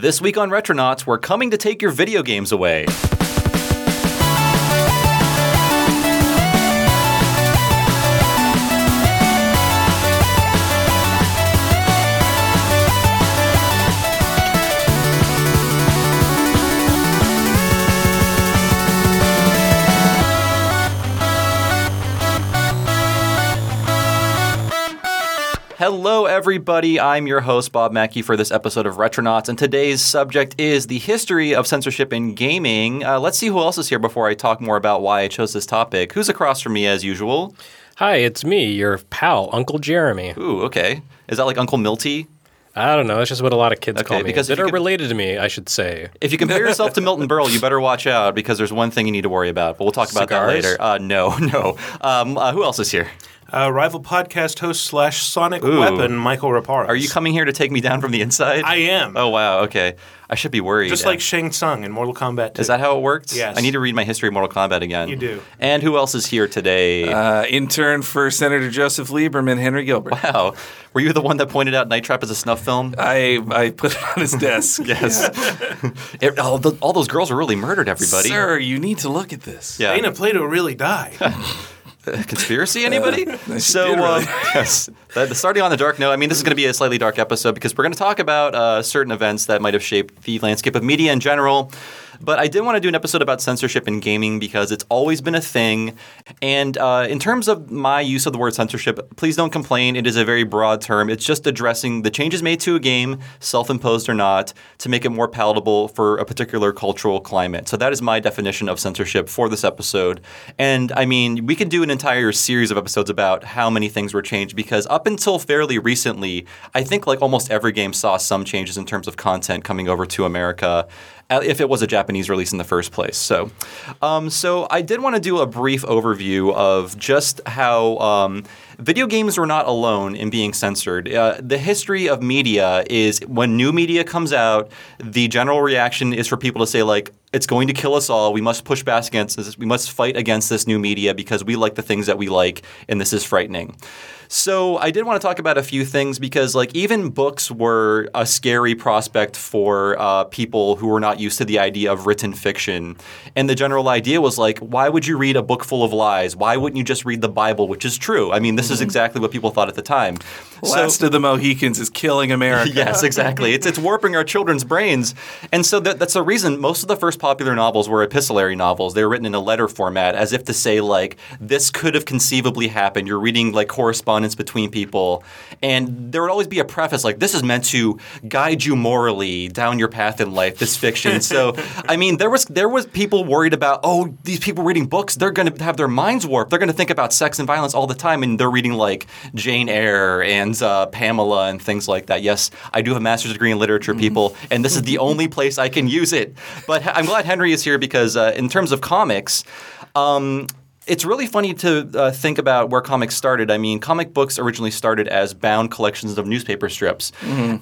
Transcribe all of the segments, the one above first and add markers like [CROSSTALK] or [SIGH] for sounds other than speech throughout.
This week on Retronauts, we're coming to take your video games away. Hello, everybody. I'm your host, Bob Mackey, for this episode of Retronauts, and today's subject is the history of censorship in gaming. Uh, let's see who else is here before I talk more about why I chose this topic. Who's across from me, as usual? Hi, it's me, your pal, Uncle Jeremy. Ooh, okay. Is that like Uncle Milty? I don't know. That's just what a lot of kids Okay, call me. because that are related to me, I should say. If you compare yourself to Milton Berle, you better watch out because there's one thing you need to worry about. But we'll talk about that later. Uh, no, [LAUGHS] no. Um, uh, who else is here? Uh, rival podcast host slash Sonic Ooh. Weapon, Mikel Reparaz. Are you coming here to take me down from the inside? I am. Oh wow. Okay. I should be worried. Just like Shang Tsung in Mortal Kombat 2. Is that how it worked? Yes. I need to read my history of Mortal Kombat again. You do. And who else is here today? Uh, intern for Senator Joseph Lieberman, Henry Gilbert. wow. Were you the one that pointed out Night Trap as a snuff film? I, I put it on his desk. [LAUGHS] yes. It- all, the, all those girls were really murdered, everybody. Sir, you need to look at this. Yeah. Dana Plato really died. [LAUGHS] [LAUGHS] Conspiracy, anybody? [LAUGHS] so, uh, [LAUGHS] yes. The, the starting on the dark note, I mean, this is going to be a slightly dark episode because we're going to talk about uh, certain events that might have shaped the landscape of media in general. But I did want to do an episode about censorship in gaming because it's always been a thing. And uh, in terms of my use of the word censorship, please don't complain. It is a very broad term. It's just addressing the changes made to a game, self imposed or not, to make it more palatable for a particular cultural climate. So that is my definition of censorship for this episode. And I mean, we could do an entire series of episodes about how many things were changed because up until fairly recently, I think like almost every game saw some changes in terms of content coming over to America if it was a Japanese release in the first place. So, um, so I did want to do a brief overview of just how um, video games were not alone in being censored. Uh, the history of media is when new media comes out, the general reaction is for people to say like. It's going to kill us all. We must push back against this. We must fight against this new media because we like the things that we like, and this is frightening. So I did want to talk about a few things because, like, even books were a scary prospect for uh, people who were not used to the idea of written fiction. And the general idea was like, why would you read a book full of lies? Why wouldn't you just read the Bible, which is true? I mean, this is exactly what people thought at the time. Last of the Mohicans is killing America. [LAUGHS] yes, exactly. It's it's warping our children's brains, and so that, that's the reason most of the first popular novels were epistolary novels. They were written in a letter format, as if to say like this could have conceivably happened. You're reading like correspondence between people, and there would always be a preface like this is meant to guide you morally down your path in life. This fiction. [LAUGHS] so I mean, there was there was people worried about oh these people reading books they're going to have their minds warped. They're going to think about sex and violence all the time, and they're reading like Jane Eyre and uh, Pamela and things like that. Yes, I do have a master's degree in literature, people, and this is the only [LAUGHS] place I can use it. But I'm glad Henry is here because, uh, in terms of comics, um, it's really funny to uh, think about where comics started. I mean, comic books originally started as bound collections of newspaper strips.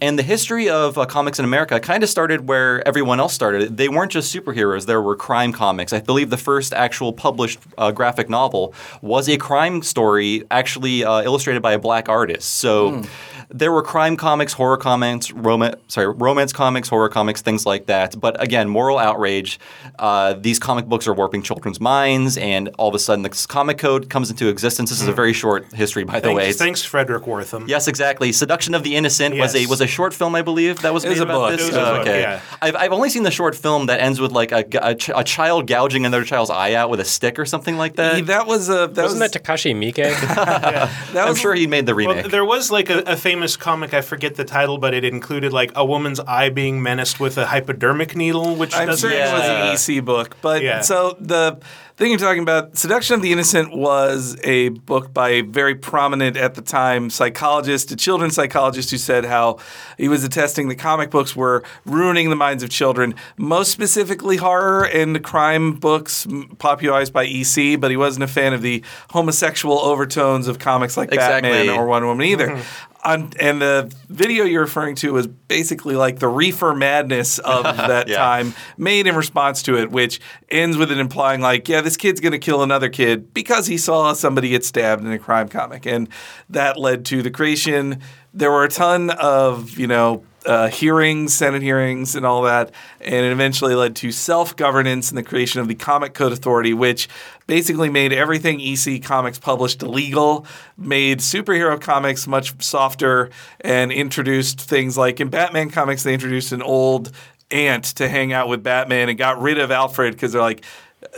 And the history of uh, comics in America kind of started where everyone else started. They weren't just superheroes, there were crime comics. I believe the first actual published uh, graphic novel was a crime story actually uh, illustrated by a black artist. So there were crime comics, horror comics, romance, sorry, romance comics, horror comics, things like that. But again, moral outrage. Uh, these comic books are warping children's minds, and all of a sudden, the comic code comes into existence. This is a very short history, by the way. thanks, It's- thanks, Fredric Wertham. Yes, exactly. Seduction of the Innocent was a was a short film, I believe, that was It made was a about book. this. It was a book, okay. yeah. I've, I've only seen the short film that ends with like a, a, ch- a child gouging another child's eye out with a stick or something like that. That was a that Wasn't was that Takashi Miike? [LAUGHS] that I'm was sure he made the remake. Well, there was like a, a famous comic. I forget the title, but it included like a woman's eye being menaced with a hypodermic needle, which I'm doesn't sure it was an EC book, but Yeah. so the thing you're talking about, Seduction of the Innocent, was a book by a very prominent at the time psychologist, a children's psychologist, who said how he was attesting that comic books were ruining the minds of children, most specifically horror and crime books popularized by EC. But he wasn't a fan of the homosexual overtones of comics like Exactly. Batman or Wonder Woman either. Mm-hmm. On, and the video you're referring to was basically like the reefer madness of [LAUGHS] that Yeah. time made in response to it, which ends with it implying like, yeah, this kid's going to kill another kid because he saw somebody get stabbed in a crime comic, and that led to the creation. There were a ton of you know uh, hearings, Senate hearings, and all that, and it eventually led to self governance and the creation of the Comic Code Authority, which basically made everything EC Comics published illegal, made superhero comics much softer, and introduced things like in Batman comics, they introduced an old aunt to hang out with Batman and got rid of Alfred because they're like,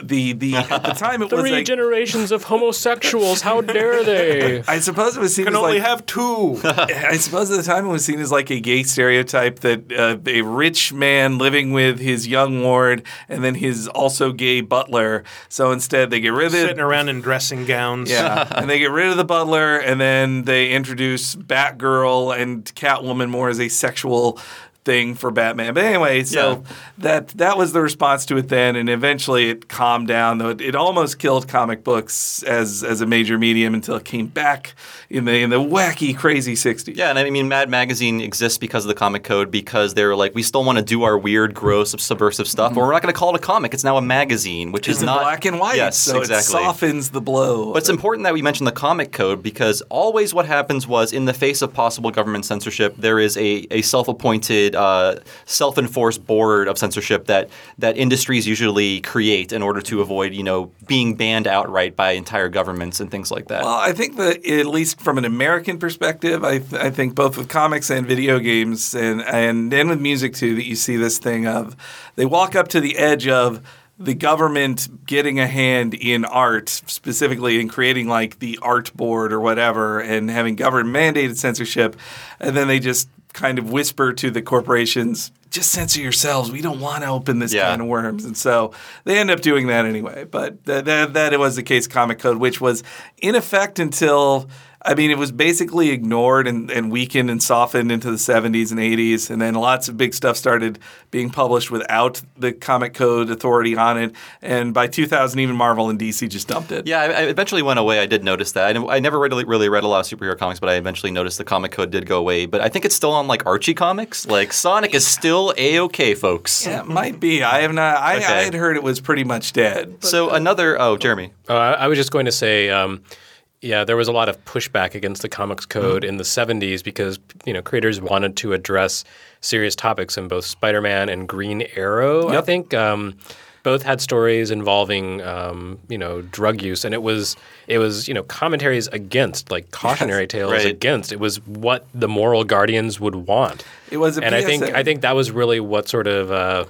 the the at the time it [LAUGHS] was Three like generations of homosexuals. How [LAUGHS] dare they? I suppose it was seen Can as only like have two. [LAUGHS] I suppose at the time it was seen as like a gay stereotype that uh, a rich man living with his young ward and then his also gay butler. So instead, they get rid of it. Sitting around in dressing gowns. Yeah, and they get rid of the butler, and then they introduce Batgirl and Catwoman more as a sexual thing for Batman. But anyway, so Yeah. that that was the response to it then, and eventually it calmed down. Though it, it almost killed comic books as as a major medium until it came back in the in the wacky, crazy '60s. Yeah, and I mean, Mad Magazine exists because of the comic code because they were like, we still want to do our weird, gross, subversive stuff, but we're not going to call it a comic. It's now a magazine, which Mm-hmm. It's is not black and white, Yes, so exactly. it softens the blow. But it's important that we mention the comic code because always what happens was in the face of possible government censorship, there is a, a self-appointed, uh, self-enforced board of censorship that that industries usually create in order to avoid, you know, being banned outright by entire governments and things like that. Well, I think that at least from an American perspective, I, th- I think both with comics and video games and, and and with music too, that you see this thing of they walk up to the edge of the government getting a hand in art, specifically in creating like the art board or whatever, and having government mandated censorship, and then they just kind of whisper to the corporations. Just censor yourselves. We don't want to open this Yeah. can of worms, and so they end up doing that anyway. But th- th- that it was the case. Comic Code, which was in effect until I mean, it was basically ignored and, and weakened and softened into the 70s and 80s, and then lots of big stuff started being published without the Comic Code Authority on it. And by 2000, even Marvel and DC just dumped it. Yeah, I, I eventually went away. I did notice that. I, I never really, really read a lot of superhero comics, but I eventually noticed the comic code did go away. But I think it's still on like Archie comics. Like Sonic is still a okay, folks. Yeah, it might be. I have not. I, Okay. I had heard it was pretty much dead. So another. Oh, Jeremy. I, I was just going to say, um, yeah, there was a lot of pushback against the comics code in the 70s because you know creators wanted to address serious topics in both Spider-Man and Green Arrow. I think um, both had stories involving um, you know drug use, and it was it was you know commentaries against like cautionary tales right. against. It was what the moral guardians would want. It was a and I think I think that was really what sort of uh,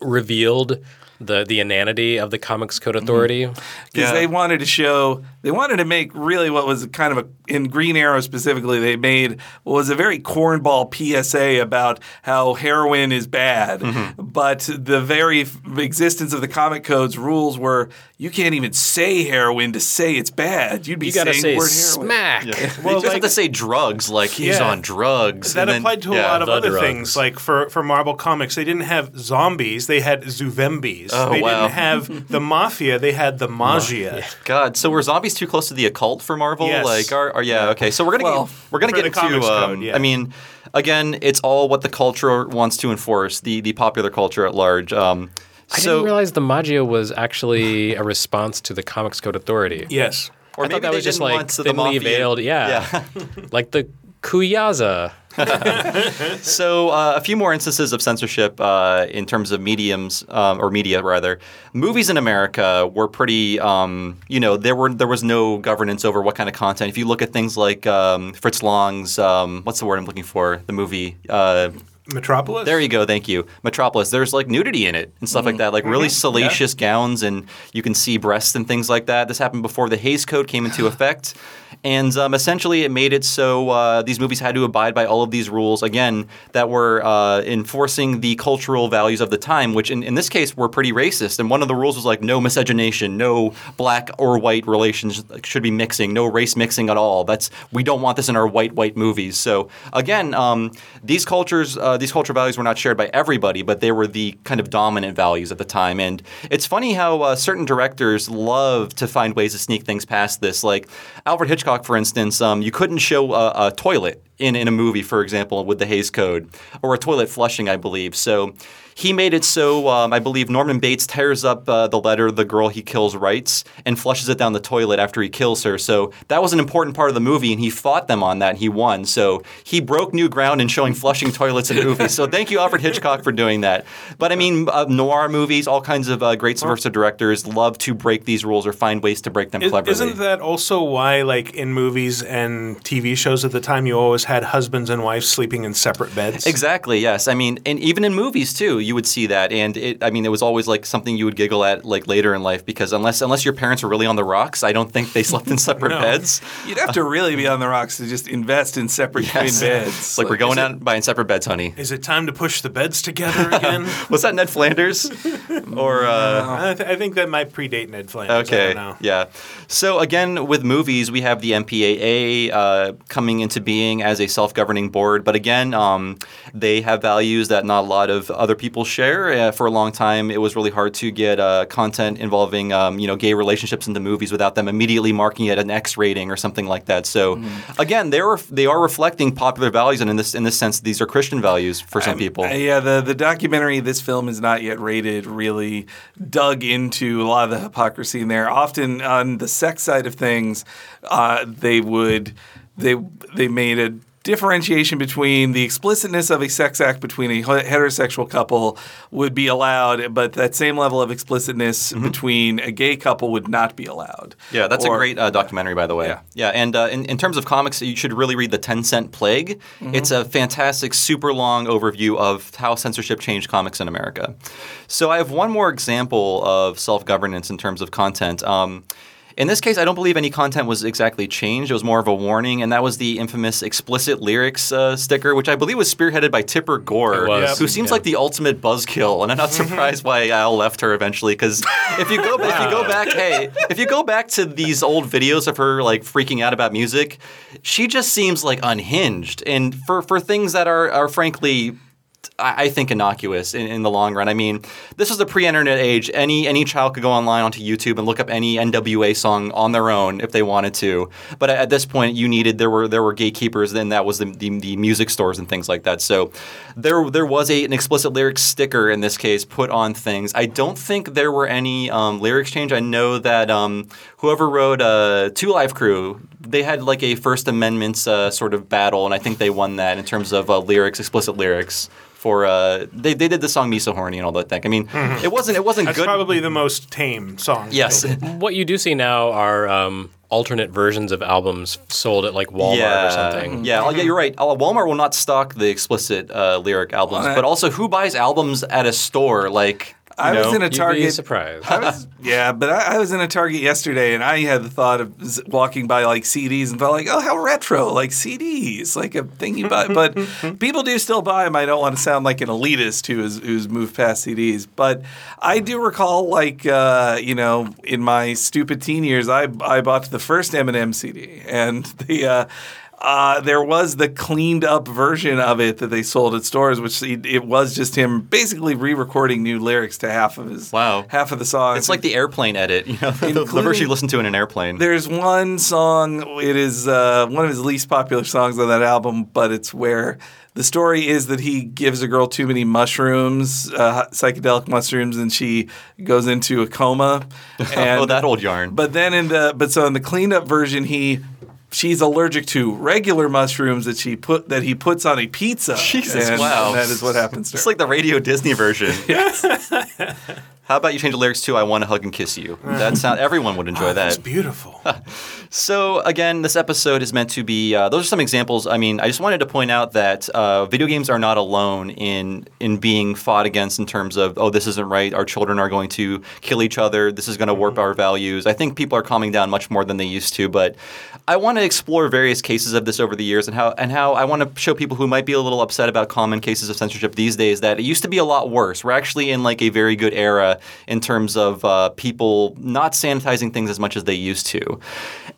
revealed the the inanity of the Comics Code Authority. because Yeah. they wanted to show they wanted to make really what was kind of a in Green Arrow specifically they made what was a very cornball PSA about how heroin is bad, Mm-hmm. but the very existence of the comic codes rules were you can't even say heroin to say it's bad. You'd be You got to saying say the word heroin. smack. [LAUGHS] Well, you Well, just have to say drugs, like he's Yeah. on drugs. That and then- applied to a yeah. lot of other drugs. things. Like for, for Marvel Comics, they didn't have zombies; they had Zuvembies. Oh, they wow. didn't have the Mafia; they had the Maggia. God, so were zombies too close to the occult for Marvel? Yes. Like, are, are yeah, okay. So we're gonna Well, get, we're gonna get the into. comics Um, code, yeah. I mean, again, it's all what the culture wants to enforce, the the popular culture at large. Um, I so, didn't realize the Maggia was actually a response to the Comics Code Authority. Yes. or I maybe thought that they was just like thinly mafia. veiled, yeah, Yeah. [LAUGHS] [LAUGHS] like the Kuyaza. [LAUGHS] So uh, a few more instances of censorship uh, in terms of mediums um, or media rather. Movies in America were pretty, um, you know, there were there was no governance over what kind of content. If you look at things like um, Fritz Lang's, um, what's the word I'm looking for? The movie. Uh, Metropolis. there you go, thank you. Metropolis. There's like nudity in it and stuff like that, like really salacious gowns, and you can see breasts and things like that. This happened before the Hays Code came into [SIGHS] effect, and um, essentially it made it so uh, these movies had to abide by all of these rules again that were uh, enforcing the cultural values of the time, which in, in this case were pretty racist. And one of the rules was like no miscegenation, no black or white relations should be mixing, no race mixing at all. That's we don't want this in our white white movies. So again, um, these cultures, uh, these cultural values were not shared by everybody, but they were the kind of dominant values at the time. And it's funny how uh, certain directors love to find ways to sneak things past this. Like Alfred Hitchcock, for instance, um, you couldn't show a, a toilet in, in a movie, for example, with the Hays Code, or a toilet flushing, I believe. So he made it so um, I believe Norman Bates tears up uh, the letter the girl he kills writes and flushes it down the toilet after he kills her. So that was an important part of the movie, and he fought them on that. and He won. So he broke new ground in showing flushing toilets in movies. So thank you, Alfred Hitchcock, for doing that. But I mean, uh, noir movies, all kinds of uh, great subversive directors love to break these rules or find ways to break them cleverly. Isn't that also why, like in movies and TV shows at the time, you always had husbands and wives sleeping in separate beds? Exactly. Yes. I mean, and even in movies too, you would see that, and it. I mean, it was always like something you would giggle at like later in life because unless unless your parents were really on the rocks, I don't think they slept in [LAUGHS] separate No. beds. You'd have to really be on the rocks to just invest in separate Yes. twin beds. It's like we're going out and buying separate beds, honey. Is it time to push the beds together again? [LAUGHS] Was that Ned Flanders? [LAUGHS] or uh, I, th- I think that might predate Ned Flanders. I Okay. don't know. Yeah. So again, with movies, we have the MPAA uh, coming into being as a self-governing board, but again, um, they have values that not a lot of other people share. Uh, for a long time, it was really hard to get uh, content involving, um, you know, gay relationships into movies without them immediately marking it an X rating or something like that. So Mm-hmm. again, they are they are reflecting popular values, and in this in this sense, these are Christian values for some people. Yeah, the the documentary this film is not yet rated really dug into a lot of the hypocrisy in there. Often on the sex side of things, uh, they would they they made a differentiation between the explicitness of a sex act between a heterosexual couple would be allowed, but that same level of explicitness between a gay couple would not be allowed. Mm-hmm. Yeah, that's Or- a great uh, documentary, by the way. Yeah. Yeah, and uh, in, in terms of comics, you should really read The Ten Cent Plague. Mm-hmm. It's a fantastic, super long overview of how censorship changed comics in America. So I have one more example of self governance in terms of content. Um, in this case, I don't believe any content was exactly changed. It was more of a warning, and that was the infamous explicit lyrics uh, sticker, which I believe was spearheaded by Tipper Gore, Yep. who seems yeah. like the ultimate buzzkill. And I'm not surprised why Al left her eventually, because if you go if you go back, hey, if you go back to these old videos of her like freaking out about music, she just seems like unhinged, and for for things that are are frankly. I think innocuous in, in the long run. I mean, this was the pre-internet age. Any any child could go online onto YouTube and look up any NWA song on their own if they wanted to. But at this point, you needed there were there were gatekeepers. Then that was the, the, the music stores and things like that. So there there was a, an explicit lyrics sticker in this case put on things. I don't think there were any um, lyrics change. I know that um, whoever wrote uh, Two Live Crew, they had like a First Amendment uh, sort of battle, and I think they won that in terms of uh, lyrics, explicit lyrics. For uh, they, they did the song "Me So Horny" and all that thing. I mean, it wasn't it wasn't That's good. probably the most tame song. yes, [LAUGHS] What you do see now are um, alternate versions of albums sold at like Walmart yeah, or something. Yeah, oh, yeah, you're right. Uh, Walmart will not stock the explicit uh, lyric albums, Well, but also who buys albums at a store like? I was in a You'd be Target. was, [LAUGHS] yeah, but I, I was in a Target yesterday, and I had the thought of z- walking by like CDs and felt like, oh, how retro, like CDs, like a thing you buy. But [LAUGHS] people do still buy them. I don't want to sound like an elitist who is who's moved past CDs, but I do recall, like, uh, you know, in my stupid teen years, I I bought the first Eminem CD, and the. Uh, uh, there was the cleaned up version of it that they sold at stores, which it, it was just him basically re-recording new lyrics to half of his Wow. half of the song. It's like the airplane edit, you know, [LAUGHS] the, version you listen to in an airplane. There's one song. It is uh, one of his least popular songs on that album, but it's where the story is that he gives a girl too many mushrooms, uh, psychedelic mushrooms, and she goes into a coma. And, [LAUGHS] oh, that old yarn. But then in the but so in the cleaned up version, he she's allergic to regular mushrooms that she put that he puts on a pizza. Jesus, and, wow. and that is what happens to It's like the Radio Disney version. [LAUGHS] How about you change the lyrics to "I want to hug and kiss you"? That sound [LAUGHS] everyone would enjoy That's that. beautiful. [LAUGHS] So again, this episode is meant to be. Uh, those are some examples. I mean, I just wanted to point out that uh, video games are not alone in in being fought against in terms of oh, this isn't right. Our children are going to kill each other. This is going to warp our values. I think people are calming down much more than they used to. But I want to explore various cases of this over the years and how and how I want to show people who might be a little upset about common cases of censorship these days that it used to be a lot worse. We're actually in like a very good era in terms of uh, people not sanitizing things as much as they used to.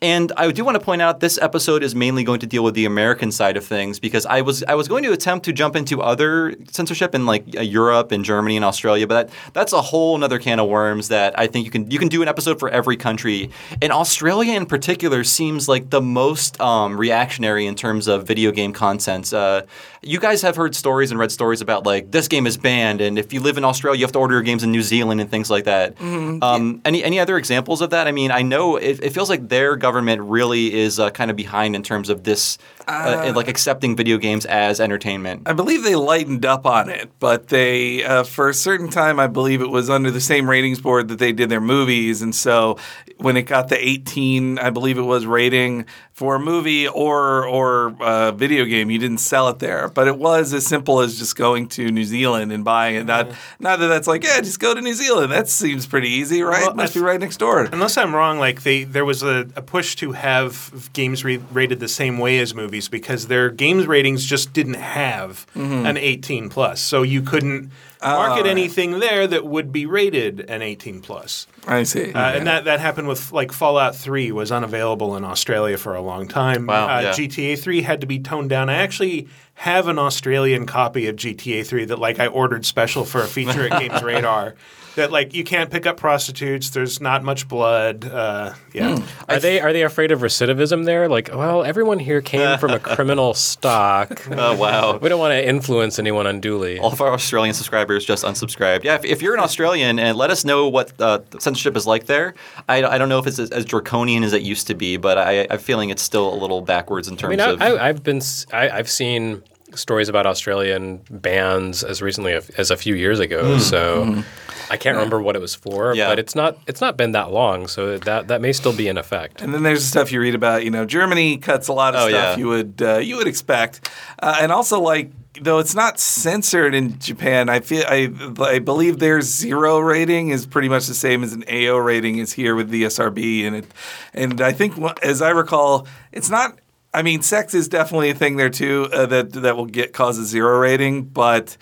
And I do want to point out this episode is mainly going to deal with the American side of things because I was I was going to attempt to jump into other censorship in like uh, Europe and Germany and Australia, but that, that's a whole other can of worms that I think you can you can do an episode for every country. And Australia in particular seems like the most um, reactionary in terms of video game content. Uh, you guys have heard stories and read stories about like this game is banned, and if you live in Australia, you have to order your games in New Zealand and things like that. Um, any any other examples of that? I mean, I know it, it feels like their government really is uh, kind of behind in terms of this, uh, like accepting video games as entertainment. I believe they lightened up on it, but they, uh, for a certain time, I believe it was under the same ratings board that they did their movies. And so when it got the 18, I believe it was rating for a movie or or a video game, you didn't sell it there. But it was as simple as just going to New Zealand and buying it. Not, uh-huh. not that that's like, yeah, just go to New Zealand. That seems pretty easy, right? Well, Must be right next door. Unless I'm wrong, like they there was a, a push to have games re- rated the same way as movies because their games ratings just didn't have mm-hmm. an 18 plus, so you couldn't market right. anything there that would be rated an 18 plus. I see. Uh, And that, that happened with like Fallout 3 was unavailable in Australia for a long time. Wow, uh, yeah. GTA 3 had to be toned down. I actually have an Australian copy of GTA 3 that like I ordered special for a feature at Games [LAUGHS] Radar. That like you can't pick up prostitutes. There's not much blood. Uh, yeah. Are they are they afraid of recidivism there? Like, well, everyone here came from a criminal [LAUGHS] stock. Oh wow. We don't want to influence anyone unduly. All of our Australian subscribers just unsubscribed. Yeah, if, if you're an Australian and let us know what uh, censorship is like there. I, I don't know if it's as, as draconian as it used to be, but I, I'm feeling it's still a little backwards in I terms mean, of. I, I, I've been s- I, have seen stories about Australian bands as recently as a few years ago. So I can't remember what it was for, Yeah. but it's not it's not been that long, so that that may still be in effect. And then there's the stuff you read about. You know, Germany cuts a lot of Oh, stuff yeah. you would uh, you would expect, uh, and also like though it's not censored in Japan, I feel I I believe their zero rating is pretty much the same as an AO rating is here with the SRB, and it and I think as I recall, it's not. I mean, sex is definitely a thing there too uh, that that will get cause a zero rating, but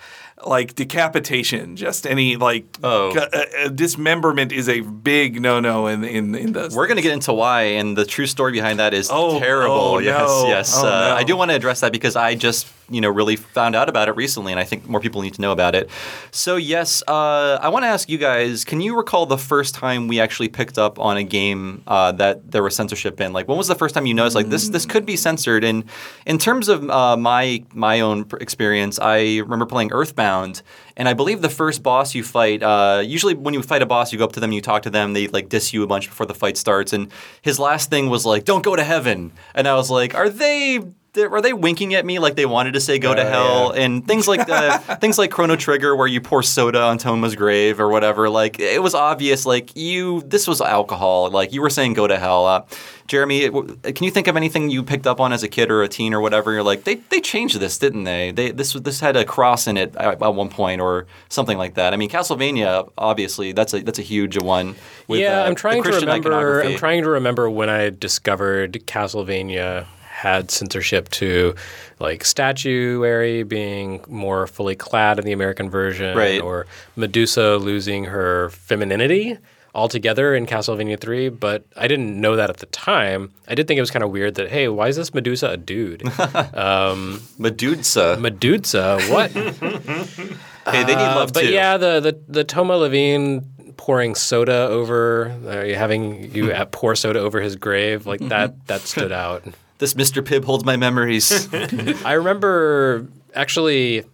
like decapitation, just any like Oh. uh, uh, dismemberment is a big no no in in in those. We're going to get into why, and the true story behind that is Oh, terrible. oh, yes, no. yes. Oh, uh, no. I do want to address that because I just, you know, really found out about it recently, and I think more people need to know about it. So, yes, uh, I want to ask you guys: Can you recall the first time we actually picked up on a game uh, that there was censorship in? Like, when was the first time you noticed like this? This could be censored. And in terms of uh, my my own experience, I remember playing Earthbound. And I believe the first boss you fight, uh, usually when you fight a boss, you go up to them, you talk to them, they like diss you a bunch before the fight starts. And his last thing was like, "Don't go to heaven." And I was like, "Are they?" Are they winking at me like they wanted to say "go to Uh, hell"? And things like uh, [LAUGHS] things like Chrono Trigger, where you pour soda on Toma's grave or whatever. Like it was obvious, like you, this was alcohol. Like you were saying "go to hell." Uh, Jeremy, can you think of anything you picked up on as a kid or a teen or whatever? You're like, they, they changed this, didn't they? They this this had a cross in it at, at one point or something like that. I mean, Castlevania, obviously, that's a that's a huge one. with, yeah, uh, I'm trying to remember. I'm trying to remember when I discovered Castlevania had censorship to like statuary being more fully clad in the American version, Right. or Medusa losing her femininity altogether in Castlevania 3, but I didn't know that at the time. I did think it was kind of weird that hey, why is this Medusa a dude? [LAUGHS] Medusa. Medusa, what? [LAUGHS] hey, they need love Uh, but too. yeah, the, the the Toma Levine pouring soda over, uh, having you uh, [LAUGHS] pour soda over his grave, like that that stood out. This Mr. Pibb holds my memories. [LAUGHS] I remember actually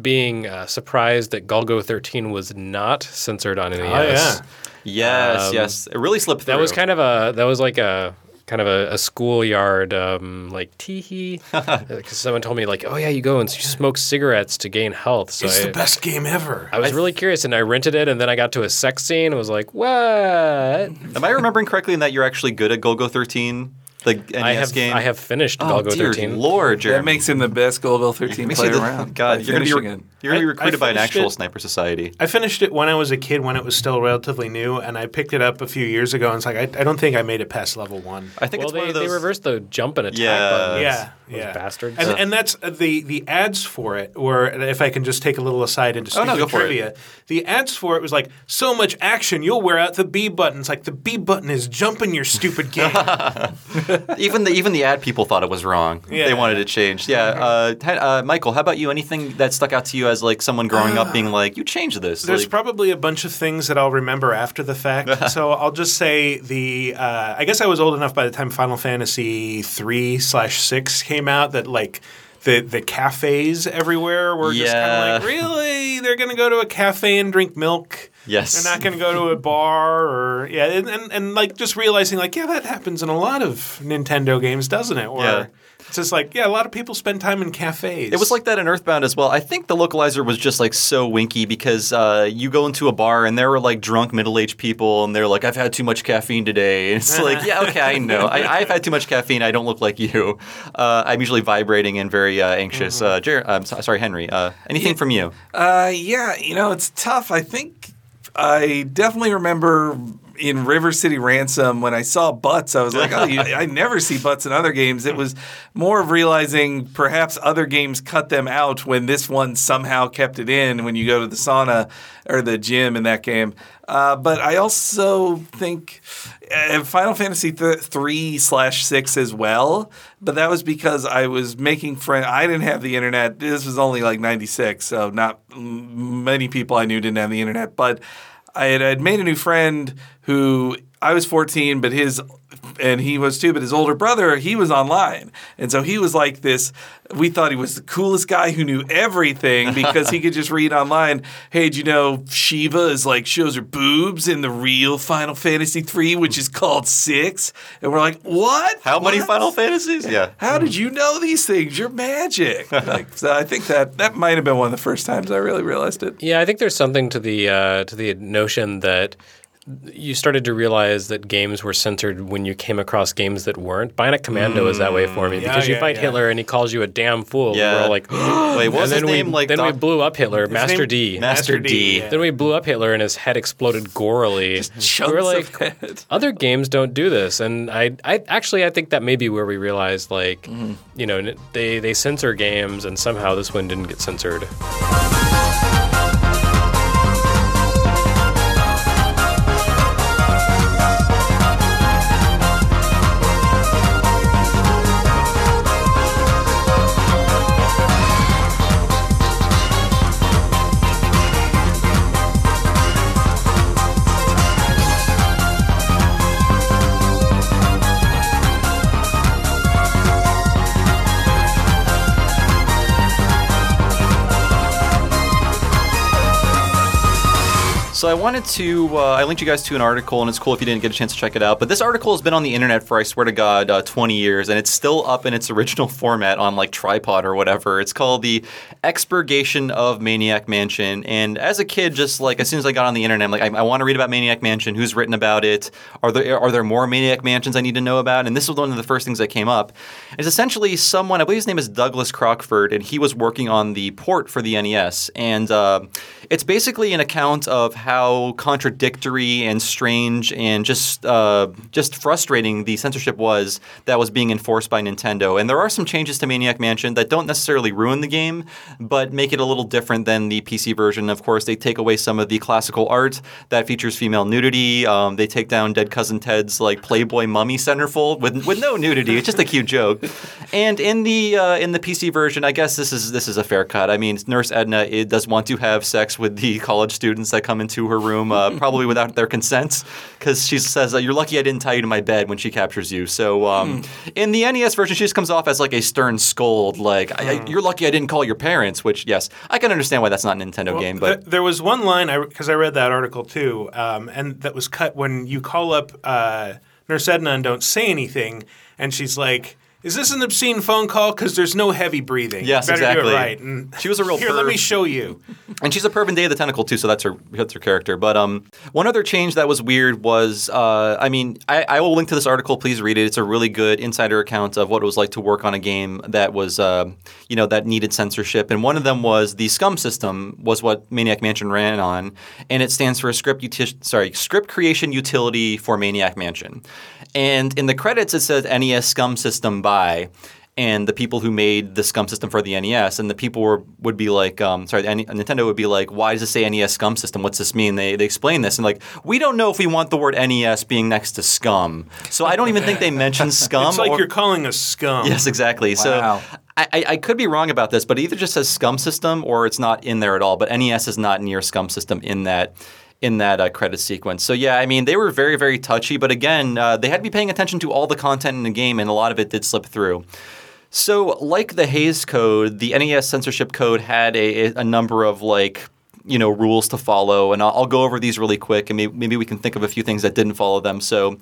being uh, surprised that Golgo 13 was not censored on NES. Oh yeah. yes, Um, yes. It really slipped through. That was kind of a that was like a kind of a, a schoolyard um, like teehee. [LAUGHS] Because someone told me like, oh yeah, you go and smoke cigarettes to gain health. So It's I, the best game ever. I was really curious and I rented it and then I got to a sex scene and was like, what? Am I remembering correctly in that you're actually good at Golgo 13? The NES I have game. I have finished Oh, Golgo dear 13. Lord, Jeremy. That makes him the best Golgo 13 Makes player the- around. God, you're gonna, be, re- you're gonna be I- I recruited by an actual it. sniper society. I finished it when I was a kid, when it was still relatively new, and I picked it up a few years ago. And it's like I, I don't think I made it past level one. I think well, it's they, one of those. they reversed the jump and attack Yeah. buttons. yeah, Those yeah, bastards. And, and that's uh, the the ads for it. Or if I can just take a little aside into Oh, stupid no, go for it. trivia, the ads for it was like so much action, you'll wear out the B button. It's like the B button is jumping your stupid [LAUGHS] game. [LAUGHS] even the even the ad people thought it was wrong. Yeah. They wanted it changed. Yeah, uh, uh, Mikel, how about you? Anything that stuck out to you as like someone growing up being like, you changed this? There's Like- probably a bunch of things that I'll remember after the fact. [LAUGHS] so I'll just say the. Uh, I guess I was old enough by the time Final Fantasy three slash six came out that like. The, the cafes everywhere were just kind Yeah. of like, really? They're going to go to a cafe and drink milk? Yes. They're not going to go to a bar or, yeah. And, and, and like just realizing, like, yeah, that happens in a lot of Nintendo games, doesn't it? Or Yeah. it's just like, yeah, a lot of people spend time in cafes. It was like that in Earthbound as well. I think the localizer was just like so winky because uh, you go into a bar and there were like drunk middle aged people and they're like, I've had too much caffeine today. And [LAUGHS] it's like, yeah, okay, I know. I, I've had too much caffeine. I don't look like you. Uh, I'm usually vibrating and very uh, anxious. Uh, Jer- I'm so- sorry, Henry. Uh, anything from you? Uh, yeah, you know, it's tough. I think I definitely remember in River City Ransom when I saw butts, I was like, oh, you, I never see butts in other games. It was more of realizing perhaps other games cut them out when this one somehow kept it in when you go to the sauna or the gym in that game. Uh, but I also think uh, Final Fantasy th- three slash six as well. But that was because I was making friends. I didn't have the internet. This was only like ninety six, so not many people I knew didn't have the internet. But I had, I'd made a new friend who I was 14, but his and he was too, but his older brother, he was online. And so he was like this we thought he was the coolest guy who knew everything because he could just read online, hey, do you know Shiva is like shows her boobs in the real Final Fantasy 3, which is called 6? And we're like, "What? How many Final Fantasies? Yeah. How did you know these things? You're magic." [LAUGHS] like so I think that that might have been one of the first times I really realized it. Yeah, I think there's something to the uh, to the notion that you started to realize that games were censored when you came across games that weren't. Bionic Commando is that way for me Yeah, because you yeah, fight yeah. Hitler and he calls you a damn fool. Yeah. We're all like, [GASPS] Wait, what was his then name? We, Like then we blew up Hitler, Master name- D. Master Master D. D, yeah. Then we blew up Hitler and his head exploded gorily. [LAUGHS] Chunks we were of like, head. [LAUGHS] other games don't do this, and I, I actually I think that may be where we realized like, Mm-hmm. you know, they they censor games, and somehow this one didn't get censored. So I wanted to, uh, I linked you guys to an article, and it's cool if you didn't get a chance to check it out. But this article has been on the internet for, I swear to God, uh, 20 years, and it's still up in its original [LAUGHS] format on like tripod or whatever. It's called the Expurgation of Maniac Mansion. And as a kid, just like as soon as I got on the internet, I'm like, I, I want to read about Maniac Mansion. Who's written about it? Are there are there more Maniac Mansions I need to know about? And this was one of the first things that came up. It's essentially someone, I believe his name is Douglas Crockford, and he was working on the port for the NES. And uh, it's basically an account of how contradictory and strange and just uh, just frustrating the censorship was that was being enforced by Nintendo. And there are some changes to Maniac Mansion that don't necessarily ruin the game, but make it a little different than the PC version. Of course, they take away some of the classical art that features female nudity. Um, they take down Dead Cousin Ted's like Playboy mummy centerfold with with no nudity. It's just a cute joke. And in the uh, in the PC version, I guess this is this is a fair cut. I mean, Nurse Edna does want to have sex with the college students that come into her room, uh, [LAUGHS] probably without their consent, because she says, uh, "You're lucky I didn't tie you to my bed" when she captures you. So um, in the NES version, she just comes off as like a stern scold, like I, I, "You're lucky I didn't call your parents." Which, yes, I can understand why that's not a Nintendo game, but Th- there was one line because I, read that article too, um, and that was cut when you call up uh, Nurse Edna and don't say anything, and she's like. Is this an obscene phone call? Because there's no heavy breathing. Yes, Better exactly. right. And She was a real Here, let me show you. And she's a perv in Day of the Tentacle too, so that's her that's her character. But um, one other change that was weird was, uh, I mean, I, I will link to this article. Please read it. It's a really good insider account of what it was like to work on a game that was, uh, you know, that needed censorship. And one of them was the SCUMM system was what Maniac Mansion ran on, and it stands for a script uti- sorry script creation utility for Maniac Mansion. And in the credits, it says NES SCUMM system by and the people who made the scum system for the NES, and the people were would be like, um, sorry, the N- Nintendo would be like, why does it say NES scum system? What's this mean? They they explain this and like, we don't know if we want the word NES being next to scum, so I don't even think they mentioned [LAUGHS] scum. It's like or- you're calling us scum. Yes, exactly. Wow. So I, I, I could be wrong about this, but it either just says scum system or it's not in there at all. But NES is not near scum system in that in that uh, credit sequence. So yeah, I mean they were very very touchy, but again uh, they had to be paying attention to all the content in the game, and a lot of it did slip through. So, like the Hays Code, the NES censorship code had a, a number of like you know rules to follow, and I'll, I'll go over these really quick, and maybe, maybe we can think of a few things that didn't follow them. So.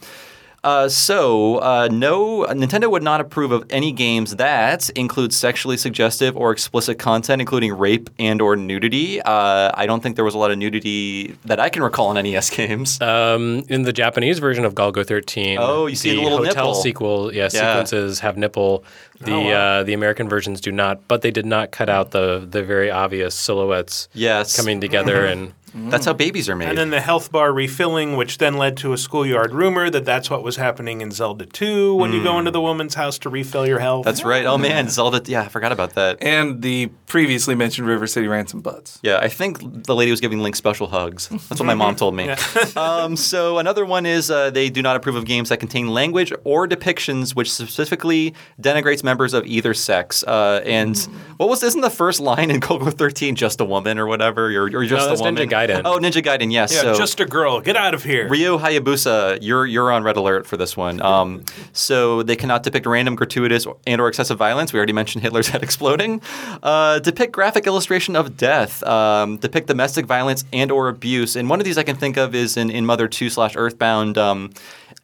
Uh, so, uh, no, Nintendo would not approve of any games that include sexually suggestive or explicit content, including rape and or nudity. Uh, I don't think there was a lot of nudity that I can recall in NES games. Um, in the Japanese version of Golgo 13, Oh, you see the little hotel nipple. sequel, yeah, Yeah. sequences have nipple. The Oh, wow. uh, the American versions do not, but they did not cut out the the very obvious silhouettes yes, coming together and. that's how babies are made. And then the health bar refilling, which then led to a schoolyard rumor that that's what was happening in Zelda 2 when you go into the woman's house to refill your health. That's right. Oh man, Zelda. Yeah, I forgot about that. And the previously mentioned River City Ransom Butts. Yeah, I think the lady was giving Link special hugs. That's what my mom told me. [LAUGHS] um, so another one is uh, they do not approve of games that contain language or depictions which specifically denigrates members of either sex. Uh, and what was isn't the first line in Coco 13 just a woman or whatever? Or, or just No, a that's woman? Ninja Gaiden. Oh, Ninja Gaiden. Yes. Yeah, so just a girl. Get out of here. Ryu Hayabusa, you're you're on red alert for this one. Um, [LAUGHS] so they cannot depict random, gratuitous, and or excessive violence. We already mentioned Hitler's [LAUGHS] head exploding. Uh, depict graphic illustration of death. Um, depict domestic violence and or abuse. And one of these I can think of is in, in Mother Two slash Earthbound. Um,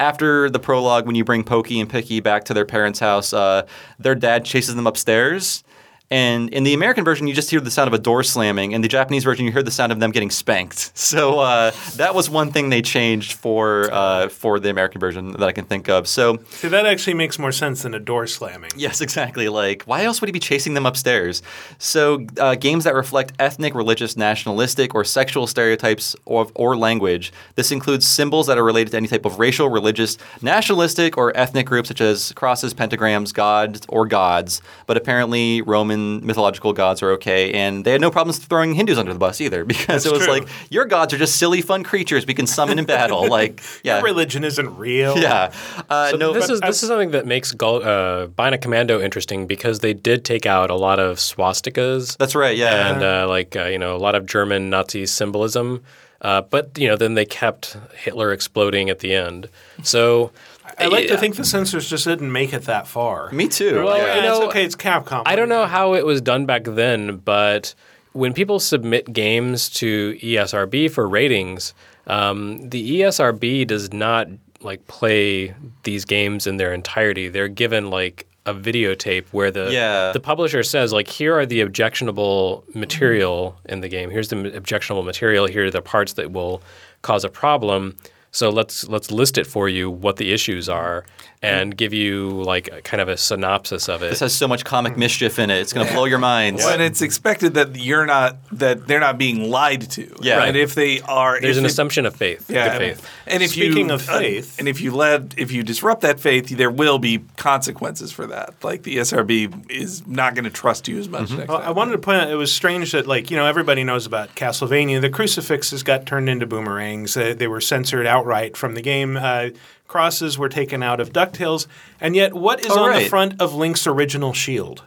after the prologue, when you bring Pokey and Picky back to their parents' house, uh, their dad chases them upstairs. And in the American version, you just hear the sound of a door slamming. In the Japanese version, you hear the sound of them getting spanked. [LAUGHS] So uh, that was one thing they changed for uh, for the American version that I can think of. So See, that actually makes more sense than a door slamming. yes, exactly. Like, why else would he be chasing them upstairs? So uh, games that reflect ethnic, religious, nationalistic, or sexual stereotypes or, or language. This includes symbols that are related to any type of racial, religious, nationalistic, or ethnic groups such as crosses, pentagrams, gods, or gods. But apparently, Roman mythological gods are okay, and they had no problems throwing Hindus under the bus either [LAUGHS] because That's it was true. like your gods are just silly, fun creatures we can summon in battle. [LAUGHS] Like, yeah, Your religion isn't real. yeah. Uh, So no, this but is I- this is something that makes Gul- uh, Bionic Commando interesting because they did take out a lot of swastikas that's right. Yeah. and uh, like uh, you know a lot of German Nazi symbolism. Uh, but you know, then they kept Hitler exploding at the end. So I like Yeah. to think the censors just didn't make it that far. Me too. Well, yeah. you know, it's okay. It's Capcom. I don't know how it was done back then, but when people submit games to ESRB for ratings, um, the ESRB does not like play these games in their entirety. They're given like a videotape where the Yeah. the publisher says like here are the objectionable material in the game. Here's the objectionable material. Here are the parts that will cause a problem. So let's let's list it for you what the issues are and give you like a, kind of a synopsis of it. This has so much comic mischief in it. It's going to blow your minds. And it's expected that you're not that they're not being lied to. Yeah. And if they are, There's an it- assumption of faith. Yeah, Good faith. And if Speaking you, of uh, faith- and if you let if you disrupt that faith, there will be consequences for that. Like the SRB is not going to trust you as much next Well, time. I wanted to point out it was strange that, like, you know, everybody knows about Castlevania. The crucifixes got turned into boomerangs. Uh, they were censored outright from the game. Uh, crosses were taken out of DuckTales. And yet, what is Oh, on the front of Link's original shield?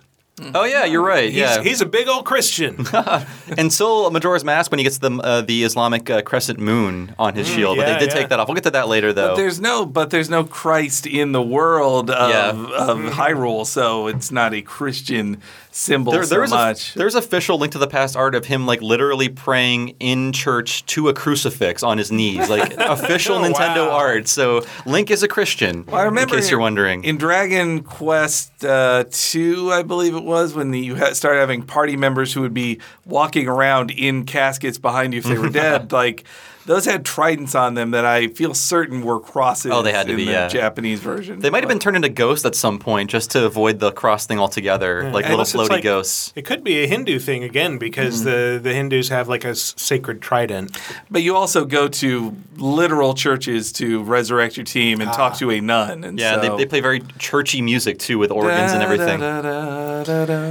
Oh yeah, you're right. He's, yeah, he's a big old Christian. And [LAUGHS] until Majora's Mask when he gets the uh, the Islamic uh, crescent moon on his shield, but they did yeah. take that off. We'll get to that later, though. But there's no, but there's no Christ in the world of, Yeah. of Hyrule, so it's not a Christian symbol There, so there is a- much. there's official link to the past art of him like literally praying in church to a crucifix on his knees, like [LAUGHS] official Oh, Nintendo wow. art. So Link is a Christian. Well, I remember in case you're wondering. in Dragon Quest uh, two, I believe it was when the, you ha- started having party members who would be walking around in caskets behind you if they were [LAUGHS] dead. Like those had tridents on them that I feel certain were crosses. Oh, they had to in be, the yeah. Japanese version. they might have been turned into ghosts at some point just to avoid the cross thing altogether, like little floaty like- ghosts. It could be a Hindu thing again because Mm. the, the Hindus have like a s- sacred trident. But you also go to literal churches to resurrect your team and talk to a nun. And Ah. Yeah, so, they, they play very churchy music too with organs and everything.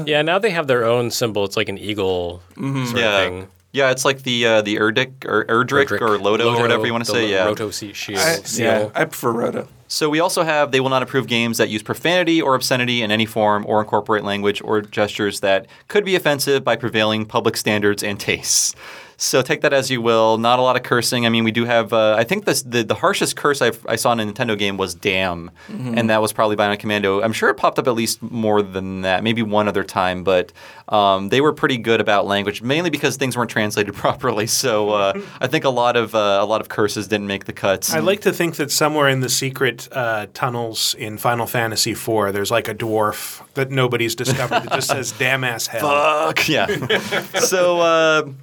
Yeah, now they have their own symbol. It's like an eagle sort of Yeah, thing. Yeah, it's like the uh, the Erdrick or Erdrick, Erdrick. or Lodo, or whatever you want to say. Yeah. Roto se- shield. I, yeah, I prefer Rhoda. So we also have they will not approve games that use profanity or obscenity in any form or incorporate language or gestures that could be offensive by prevailing public standards and tastes. So take that as you will. Not a lot of cursing. I mean, we do have. Uh, I think this, the the harshest curse I've, I saw in a Nintendo game was "damn," and that was probably Bionic Commando. I'm sure it popped up at least more than that, maybe one other time. But um, they were pretty good about language, mainly because things weren't translated [LAUGHS] properly. So uh, I think a lot of uh, a lot of curses didn't make the cuts. I like to think that somewhere in the secret uh, tunnels in Final Fantasy IV, there's like a dwarf that nobody's discovered that just says [LAUGHS] "damn ass hell." Fuck yeah. [LAUGHS] so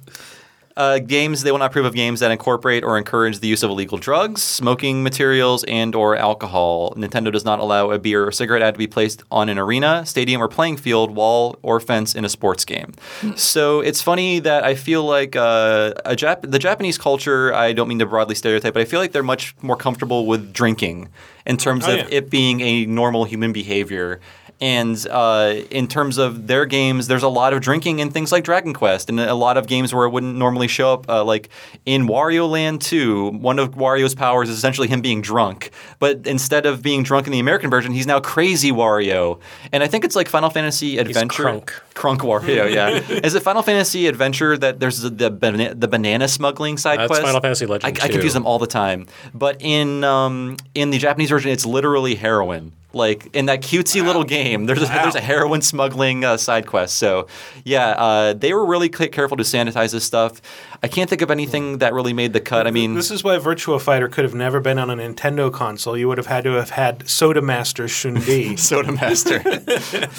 uh, games they will not approve of games that incorporate or encourage the use of illegal drugs, smoking materials, and or alcohol. Nintendo does not allow a beer or cigarette ad to be placed on an arena, stadium, or playing field, wall, or fence in a sports game. So it's funny that I feel like uh, a Jap- the Japanese culture. I don't mean to broadly stereotype, but I feel like they're much more comfortable with drinking in terms Oh, of yeah. it being a normal human behavior. And uh, in terms of their games, there's a lot of drinking in things like Dragon Quest, and a lot of games where it wouldn't normally show up. Uh, like in Wario Land 2, one of Wario's powers is essentially him being drunk. But instead of being drunk in the American version, he's now Crazy Wario. And I think it's like Final Fantasy Adventure. He's Crunk. Crunk Wario, yeah. [LAUGHS] is it Final Fantasy Adventure that there's the the, bana- the banana smuggling side That's quest? Final Fantasy I, Legend I confuse them all the time. But in um, in the Japanese version, it's literally heroin. Like in that cutesy little game, there's a, there's a heroin smuggling uh, side quest. So yeah, uh, they were really careful to sanitize this stuff. I can't think of anything that really made the cut. I mean, This is why Virtua Fighter could have never been on a Nintendo console. You would have had to have had Soda Master Shun Di. [LAUGHS] [LAUGHS] Soda Master.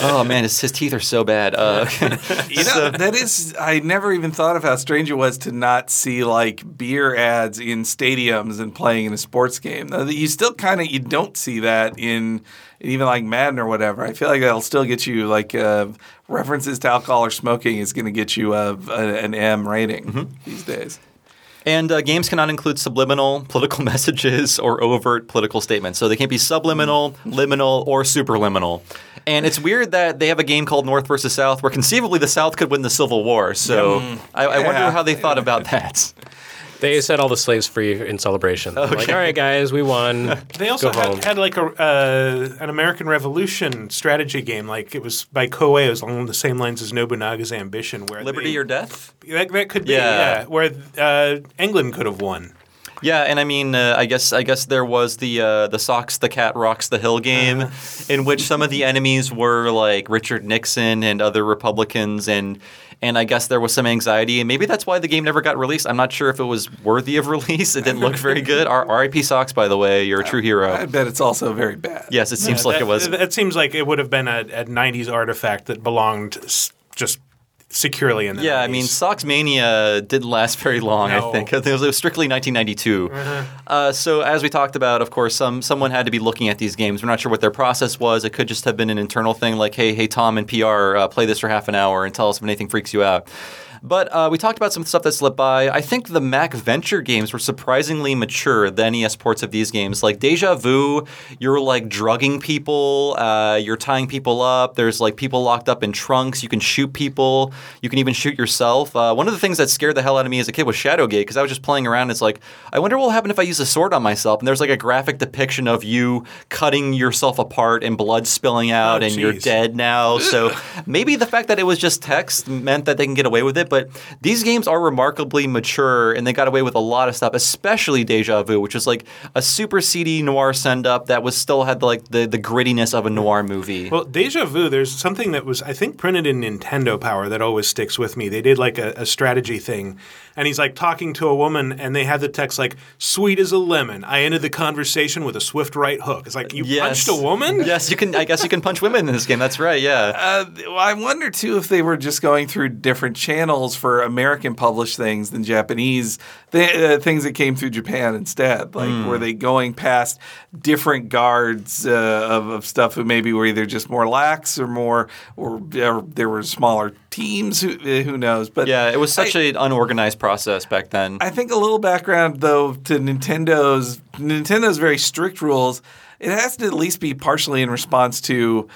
oh man, his, his teeth are so bad. Uh, [LAUGHS] You know, that is, I never even thought of how strange it was to not see like beer ads in stadiums and playing in a sports game. Though You still kind of, you don't see that in even like Madden or whatever. I feel like that'll still get you like uh, references to alcohol or smoking is going to get you a, a, an M rating these days. And uh, games cannot include subliminal political [LAUGHS] messages or overt political statements. So they can't be subliminal, liminal, or superliminal. And it's weird that they have a game called North versus South, where conceivably the South could win the Civil War. So I, I wonder how they thought about that. [LAUGHS] They set all the slaves free in celebration. They're Like, all right, guys, we won. [LAUGHS] They also Go home. had, had like a uh, an American Revolution strategy game, like it was by Koei, it was along the same lines as Nobunaga's Ambition, where Liberty they, or death? that, that could be Yeah. yeah, where uh, England could have won. Yeah, and I mean, uh, I guess I guess there was the uh, the socks the cat rocks the hill game, [LAUGHS] in which some of the enemies were like Richard Nixon and other Republicans, and and I guess there was some anxiety, and maybe that's why the game never got released. I'm not sure if it was worthy of [LAUGHS] release. It didn't look very good. R- [LAUGHS] R.I.P. Socks, by the way, you're a true hero. I bet it's also very bad. Yes, it seems like that, it was. It seems like it would have been a, a '90s artifact that belonged s- just securely in the Yeah, 90s. I mean, Socks Mania didn't last very long. I think it was, strictly 1992. Uh, so, as we talked about, of course, some someone had to be looking at these games. We're not sure what their process was. It could just have been an internal thing, like, "Hey, hey, Tom and PR, uh, play this for half an hour and tell us if anything freaks you out." But uh, we talked about some stuff that slipped by. I think the MacVenture games were surprisingly mature, the NES ports of these games. Like Deja Vu, you're like drugging people, uh, you're tying people up. There's like people locked up in trunks. You can shoot people. You can even shoot yourself. Uh, one of the things that scared the hell out of me as a kid was Shadowgate because I was just playing around. And It's like, I wonder what will happen if I use a sword on myself. And there's like a graphic depiction of you cutting yourself apart and blood spilling out Oh, and you're dead now. So [LAUGHS] maybe the fact that it was just text meant that they can get away with it. But these games are remarkably mature and they got away with a lot of stuff, especially Deja Vu, which is like a super seedy noir send up that was still had like the, the grittiness of a noir movie. Well, Deja Vu, there's something that was, I think, printed in Nintendo Power that always sticks with me. They did like a, a strategy thing, and he's like talking to a woman, and they have the text like, sweet as a lemon. I ended the conversation with a swift right hook. It's like, you Yes. punched a woman? Yes, you can. I guess you can punch women in this game. That's right. Yeah. Uh, well, I wonder too if they were just going through different channels for American published things than Japanese th- uh, things that came through Japan instead. Like, Hmm. were they going past different guards uh, of, of stuff who maybe were either just more lax or more, or, or there were smaller teams? Who, uh, who knows? But Yeah, it was such I- an unorganized process back then. I think a little background though to Nintendo's Nintendo's very strict rules. It has to at least be partially in response to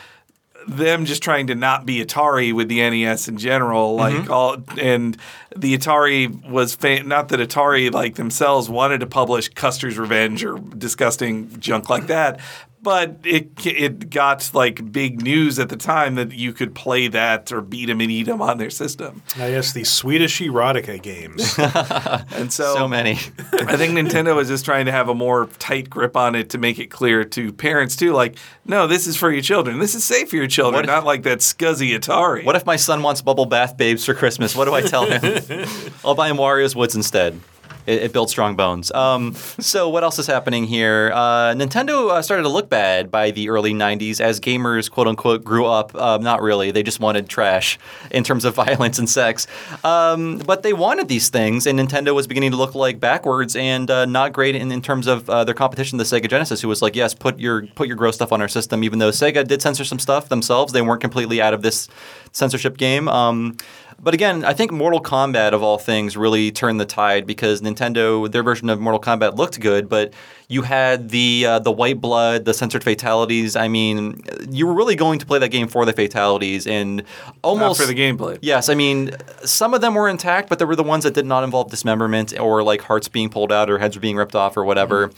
them just trying to not be Atari with the NES in general, like mm-hmm. all, and the Atari was fa- not that Atari like themselves wanted to publish Custer's Revenge or disgusting junk like that, but it it got like big news at the time that you could play that or beat 'em and eat 'em on their system, I guess the Swedish erotica games. [LAUGHS] and so so many. [LAUGHS] I think Nintendo was just trying to have a more tight grip on it to make it clear to parents too, like, no, this is for your children. This is safe for your children, What- not like that scuzzy Atari. What if my son wants bubble bath babes for Christmas? What do I tell him? [LAUGHS] I'll buy him Wario's Woods instead. It, it builds strong bones. Um, so what else is happening here? Uh, Nintendo uh, started to look bad by the early '90s as gamers, quote unquote, grew up. Um, not really. They just wanted trash in terms of [LAUGHS] violence and sex. Um, but they wanted these things, and Nintendo was beginning to look like backwards and uh, not great in, in terms of uh, their competition, the Sega Genesis, who was like, yes, put your put your gross stuff on our system. Even though Sega did censor some stuff themselves, they weren't completely out of this censorship game. Um, but again, I think Mortal Kombat of all things really turned the tide because Nintendo, their version of Mortal Kombat looked good, but you had the uh, the white blood, the censored fatalities. I mean, you were really going to play that game for the fatalities and Not almost for the gameplay. Yes, I mean, some of them were intact, but there were the ones that did not involve dismemberment or like hearts being pulled out or heads being ripped off or whatever.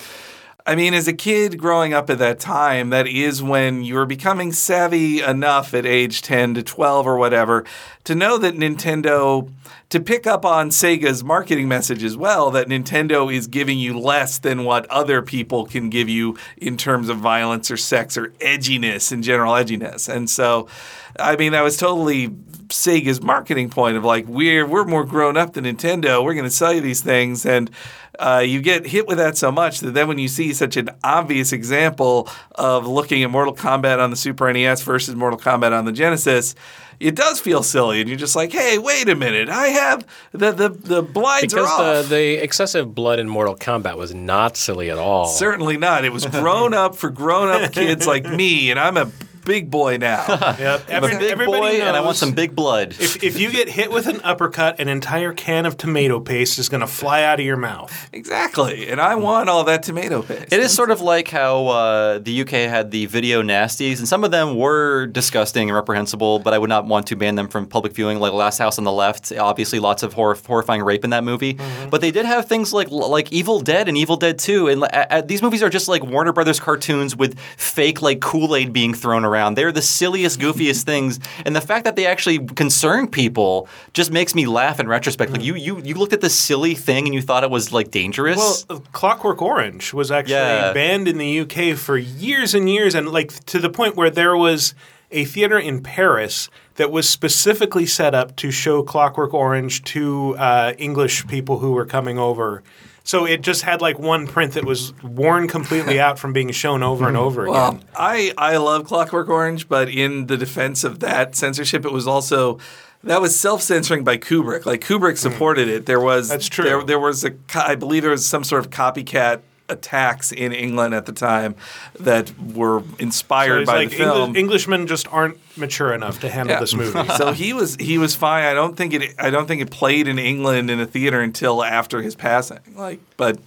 I mean, as a kid growing up at that time, that is when you were becoming savvy enough at age 10 to 12 or whatever to know that Nintendo, to pick up on Sega's marketing message as well, that Nintendo is giving you less than what other people can give you in terms of violence or sex or edginess and general edginess. And so, I mean, that was totally Sega's marketing point of like, we're, we're more grown up than Nintendo. We're going to sell you these things. And uh, you get hit with that so much that then when you see such an obvious example of looking at Mortal Kombat on the Super NES versus Mortal Kombat on the Genesis, it does feel silly, and you're just like, "Hey, wait a minute! I have the the the blinds Because are the, off." the excessive blood in Mortal Kombat was not silly at all. Certainly not. It was grown up for grown up kids like me, and I'm a big boy now. [LAUGHS] Yep. I'm a big everybody boy, and I want some big blood. If, if you get hit with an uppercut, an entire can of tomato paste is going to fly out of your mouth. exactly, and I want all that tomato paste. It is sort of like how uh, the UK had the video nasties, and some of them were disgusting and reprehensible, but I would not want to ban them from public viewing. Like Last House on the Left, obviously lots of horror, horrifying rape in that movie. Mm-hmm. But they did have things like like Evil Dead and Evil Dead 2, and uh, uh, these movies are just like Warner Brothers cartoons with fake like Kool Aid being thrown around. They're the silliest, [LAUGHS] goofiest things, and the fact that they actually concern people just makes me laugh in retrospect. Like you you you looked at this silly thing and you thought it was like dangerous. Well, uh, Clockwork Orange was actually Yeah. banned in the UK for years and years, and like to the point where there was a theater in Paris that was specifically set up to show Clockwork Orange to uh, English people who were coming over. So it just had like one print that was worn completely [LAUGHS] out from being shown over and over again. Well, I I love Clockwork Orange, but in the defense of that censorship, it was also that was self-censoring by Kubrick. Like Kubrick hmm. supported it. There was That's true. There, there was a I believe there was some sort of copycat attacks in England at the time that were inspired it's by like the film. Engli- Englishmen just aren't mature enough to handle Yeah. this movie. [LAUGHS] so he was he was fine. I don't think it I don't think it played in England in a theater until after his passing. Like, but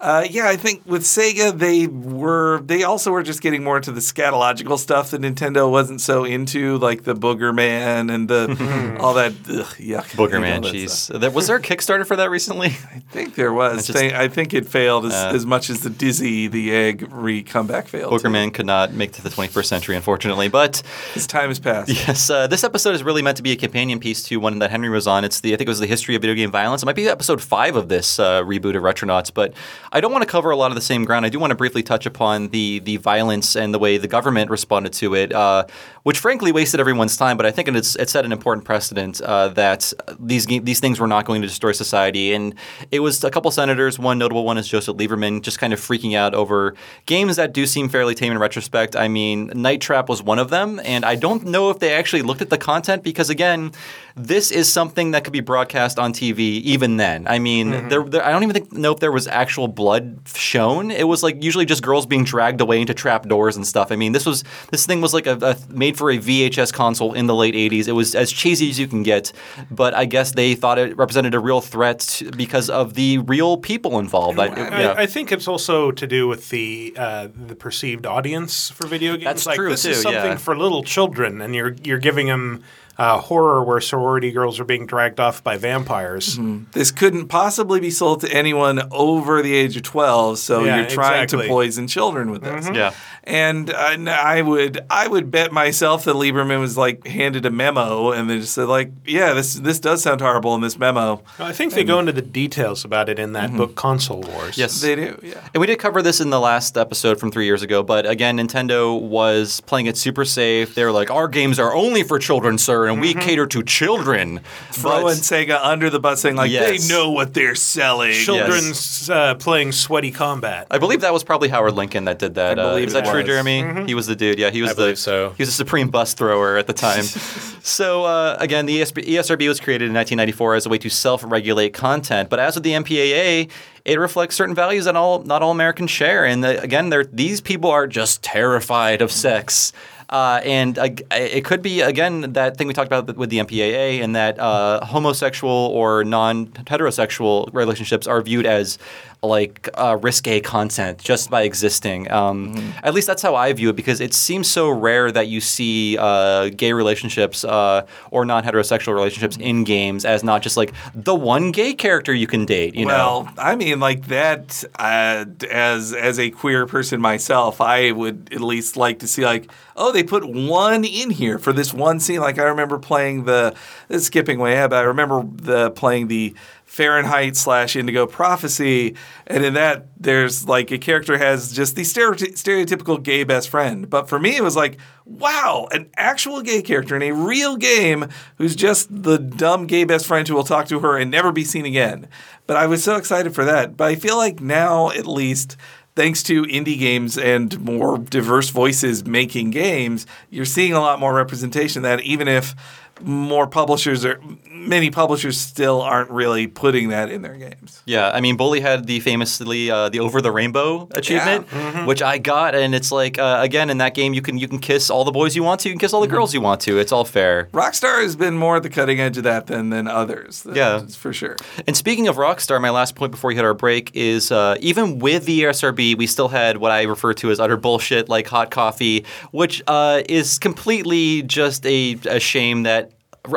uh, yeah, I think with Sega they were they also were just getting more into the scatological stuff that Nintendo wasn't so into, like the Booger Man and the [LAUGHS] all that ugh, yuck. Booger all Man that cheese. Was there a Kickstarter for that recently? [LAUGHS] I think there was. just- They- I think it failed as, Uh, as much as the Dizzy the Egg re comeback failed. Booger too. Man could not make it to the 21st century, unfortunately. But His time has passed. yes, uh, this episode is really meant to be a companion piece to one that Henry was on. It's the I think it was the history of video game violence. It might be episode five of this uh, reboot of Retronauts, but I don't want to cover a lot of the same ground. I do want to briefly touch upon the the violence and the way the government responded to it, uh, which frankly wasted everyone's time. But I think it set an important precedent uh, that these these things were not going to destroy society. And it was a couple senators. One notable one is Joseph Lieberman, just kind of freaking out over games that do seem fairly tame in retrospect. I mean, Night Trap was one of them, and I don't know if they actually looked at the content because again, this is something that could be broadcast on TV even then. I mean, there, there, I don't even think, know if there was actual blood shown. It was like usually just girls being dragged away into trap doors and stuff. I mean, this was this thing was like a, a made for a VHS console in the late '80s. It was as cheesy as you can get, but I guess they thought it represented a real threat because of the real people involved. I, yeah. I, I think it's also to do with the uh, the perceived audience for video games. That's like, true, This is something yeah. for little children, and you're you're giving them uh, horror where sorority girls are being dragged off by vampires. This couldn't possibly be sold to anyone over the age of 12, so Yeah, you're trying exactly. to poison children with this. Yeah. And uh, n- I would I would bet myself that Lieberman was like handed a memo and they just said like, yeah, this this does sound horrible in this memo. I think they go into the details about it in that book, Console Wars. Yes. They do, yeah. And we did cover this in the last episode from three years ago, but again, Nintendo was playing it super safe. They were like, "Our games are only for children, sir, and we cater to children." Throwing But- Sega under the bus saying like Yes. they know what they're selling. Children's uh, playing sweaty combat. I believe that was probably Howard Lincoln that did that. I Uh, believe is it that true, was. Jeremy? He was the dude. Yeah, he was I the. so. He was a supreme bus thrower at the time. [LAUGHS] so uh, again, the ESP, ESRB was created in 1994 as a way to self-regulate content, but as with the MPAA. It reflects certain values that all not all Americans share, and the, again, these people are just terrified of sex. Uh, and uh, it could be again that thing we talked about with the MPAA, and that uh, homosexual or non-heterosexual relationships are viewed as like uh, risque content just by existing. Um, At least that's how I view it because it seems so rare that you see uh, gay relationships uh, or non-heterosexual relationships in games as not just like the one gay character you can date. You well, know. I mean, like that. Uh, as as a queer person myself, I would at least like to see like, oh, they put one in here for this one scene. Like I remember playing the skipping way ahead, but I remember the playing the Fahrenheit slash Indigo Prophecy, and in that there's like a character has just the stereotypical gay best friend. But for me, it was like, wow, an actual gay character in a real game who's just the dumb gay best friend who will talk to her and never be seen again. But I was so excited for that. But I feel like now, at least, thanks to indie games and more diverse voices making games, you're seeing a lot more representation that, even if more publishers or many publishers still aren't really putting that in their games. Yeah, I mean, Bully had the famously uh, the Over the Rainbow achievement, which I got, and it's like uh, again in that game you can you can kiss all the boys you want to, you can kiss all the girls you want to. It's all fair. Rockstar has been more at the cutting edge of that than than others. Yeah. For sure. And speaking of Rockstar, my last point before we hit our break is uh, even with the ESRB, we still had what I refer to as utter bullshit, like hot coffee, which uh, is completely just a, a shame that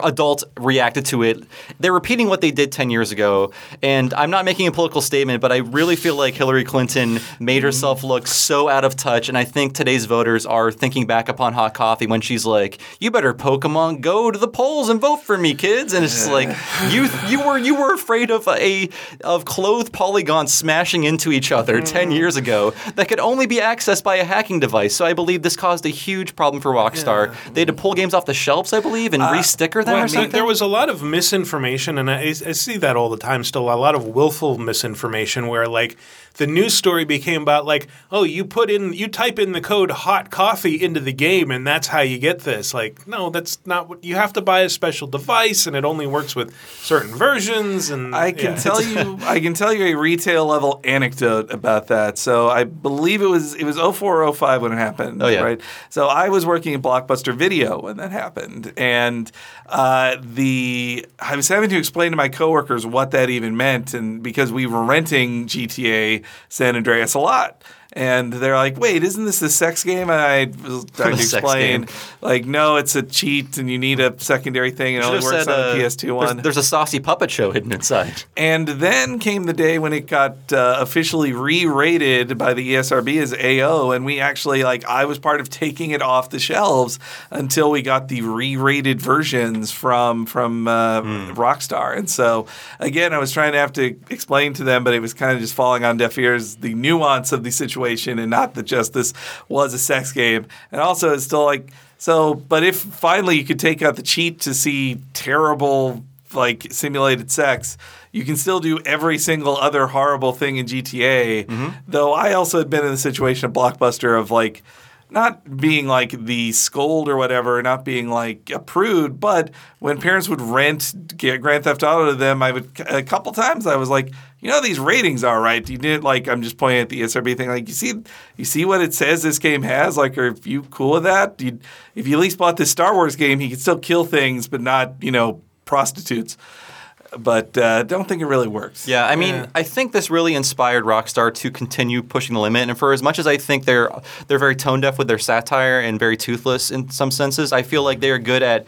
adults reacted to it. They're repeating what they did 10 years ago. And I'm not making a political statement, but I really feel like Hillary Clinton made mm-hmm. herself look so out of touch. And I think today's voters are thinking back upon hot coffee when she's like, you better Pokemon go to the polls and vote for me, kids. And it's just like, you you were you were afraid of a of clothed polygons smashing into each other mm-hmm. 10 years ago that could only be accessed by a hacking device. So I believe this caused a huge problem for Rockstar. They had to pull games off the shelves, I believe, and uh, restick Well, or something? there was a lot of misinformation, and I, I see that all the time still. A lot of willful misinformation where, like, the news story became about, like, oh, you put in, you type in the code hot coffee into the game, and that's how you get this. Like, no, that's not what you have to buy a special device, and it only works with certain versions. And I can yeah. tell [LAUGHS] you, I can tell you a retail level anecdote about that. So I believe it was it was 04 or 05 when it happened. Oh, yeah. right. So I was working at Blockbuster Video when that happened, and uh, the I was having to explain to my coworkers what that even meant, and because we were renting GTA San Andreas a lot. And they're like, "Wait, isn't this a sex game?" And I was [LAUGHS] trying to explain, like, "No, it's a cheat, and you need a secondary thing. And it only works said, on uh, a PS2 one." There's, there's a saucy puppet show hidden inside. And then came the day when it got uh, officially re-rated by the ESRB as AO, and we actually like I was part of taking it off the shelves until we got the re-rated versions from from uh, Rockstar. And so again, I was trying to have to explain to them, but it was kind of just falling on deaf ears the nuance of the situation, and not that just this was a sex game. And also, it's still like so. But if finally you could take out the cheat to see terrible like simulated sex, you can still do every single other horrible thing in GTA. Mm-hmm. Though I also had been in the situation of Blockbuster of like not being like the scold or whatever, not being like a prude, but when parents would rent Grand Theft Auto to them, I would a couple times I was like, you know, these ratings are right. You did like I'm just pointing at the SRB thing. Like you see, you see what it says this game has. Like, are you cool with that? You, if you at least bought this Star Wars game, he could still kill things, but not you know prostitutes. But uh, don't think it really works. Yeah, I mean, Yeah. I think this really inspired Rockstar to continue pushing the limit. And for as much as I think they're they're very tone deaf with their satire and very toothless in some senses, I feel like they are good at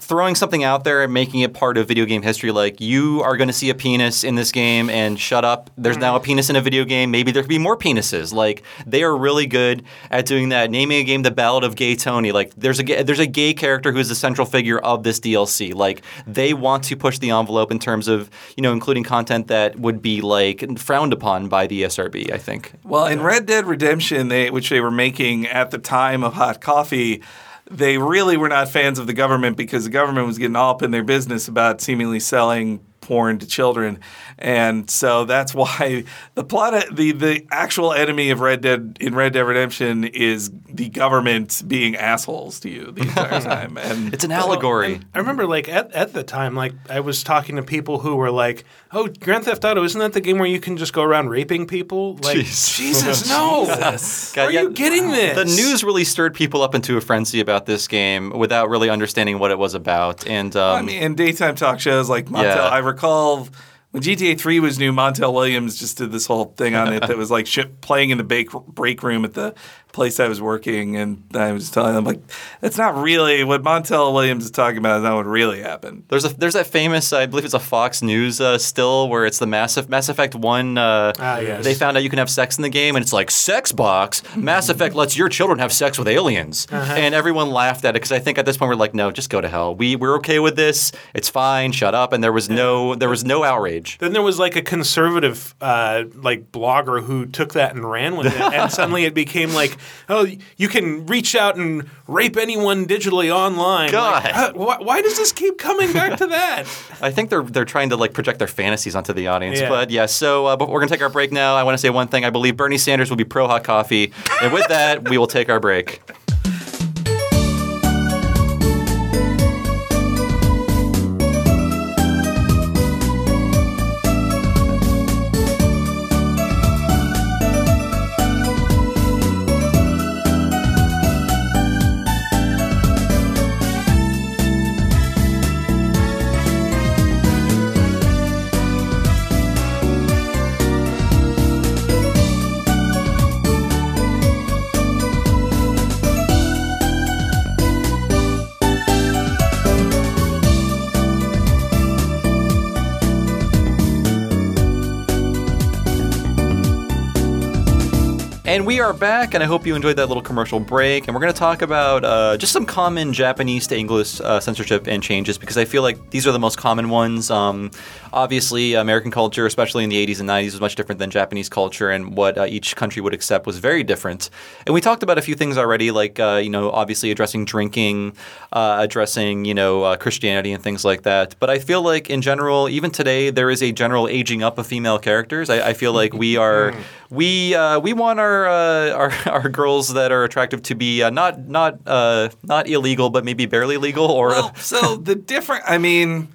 throwing something out there and making it part of video game history. Like you are going to see a penis in this game, and shut up. There's now a mm. penis in a video game. Maybe there could be more penises. Like they are really good at doing that. Naming a game the Ballad of Gay Tony. Like there's a ga- there's a gay character who is the central figure of this DLC. Like they want to push the envelope in terms of you know including content that would be like frowned upon by the SRB. I think. Well, in Red Dead Redemption, they, which they were making at the time of Hot Coffee, they really were not fans of the government because the government was getting all up in their business about seemingly selling porn to children, and so that's [LAUGHS] why the plot, the the actual enemy of Red Dead in Red Dead Redemption is the government being assholes to you the entire [LAUGHS] time, and It's an allegory. I remember, like at, at the time, like I was talking to people who were like, "Oh, Grand Theft Auto isn't that the game where you can just go around raping people?" Like, Jeez. [LAUGHS] Jesus, no! God, Are yeah, you getting this? The news really stirred people up into a frenzy about this game without really understanding what it was about. And um, I mean, in daytime talk shows like Montel, Yeah. I recall when GTA 3 was new, Montel Williams just did this whole thing on it that [LAUGHS] was like shit, playing in the bake, break room at the place I was working. And I was telling them, like, that's not really what Montel Williams is talking about, is not what really happened. there's a there's that famous I believe it's a Fox News uh, still where it's the Mass, Mass Effect one. Uh, Ah, yes. They found out you can have sex in the game, and it's like sex box. Mass Effect lets your children have sex with aliens, and everyone laughed at it because I think at this point we're like, no, just go to hell. We we're okay with this. It's fine. Shut up. And there was no there was no outrage. Then there was like a conservative uh, like blogger who took that and ran with it, and [LAUGHS] suddenly it became like, oh, you can reach out and rape anyone digitally online. God. Like, uh, why, why does this keep coming back to [LAUGHS] that? I think they're they're trying to like project their fantasies onto the audience. Yeah. But yeah, so uh, but we're gonna take our break now. I want to say one thing. I believe Bernie Sanders will be pro hot coffee, and with that, we will take our break. And we are back, and I hope you enjoyed that little commercial break. And we're going to talk about uh, just some common Japanese to English uh, censorship and changes because I feel like these are the most common ones. Um, obviously, American culture, especially in the 80s and 90s, was much different than Japanese culture, and what uh, each country would accept was very different. And we talked about a few things already, like, uh, you know, obviously addressing drinking, uh, addressing, you know, uh, Christianity and things like that. But I feel like in general, even today, there is a general aging up of female characters. I, I feel like we are. We uh, we want our, uh, our [LAUGHS] our girls that are attractive to be uh, not not uh, not illegal, but maybe barely legal, or Well, so [LAUGHS] the different, I mean,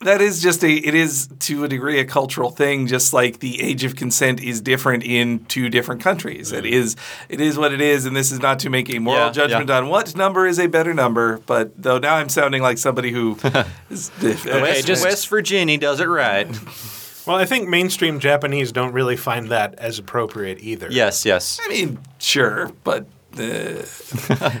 that is just a, it is to a degree a cultural thing, just like the age of consent is different in two different countries. It is, it is what it is, and this is not to make a moral Yeah, judgment yeah. on what number is a better number. But though now I'm sounding like somebody who [LAUGHS] is West, just- West Virginia does it right. Well, I think mainstream Japanese don't really find that as appropriate either. yes, yes. I mean, sure, but. Uh,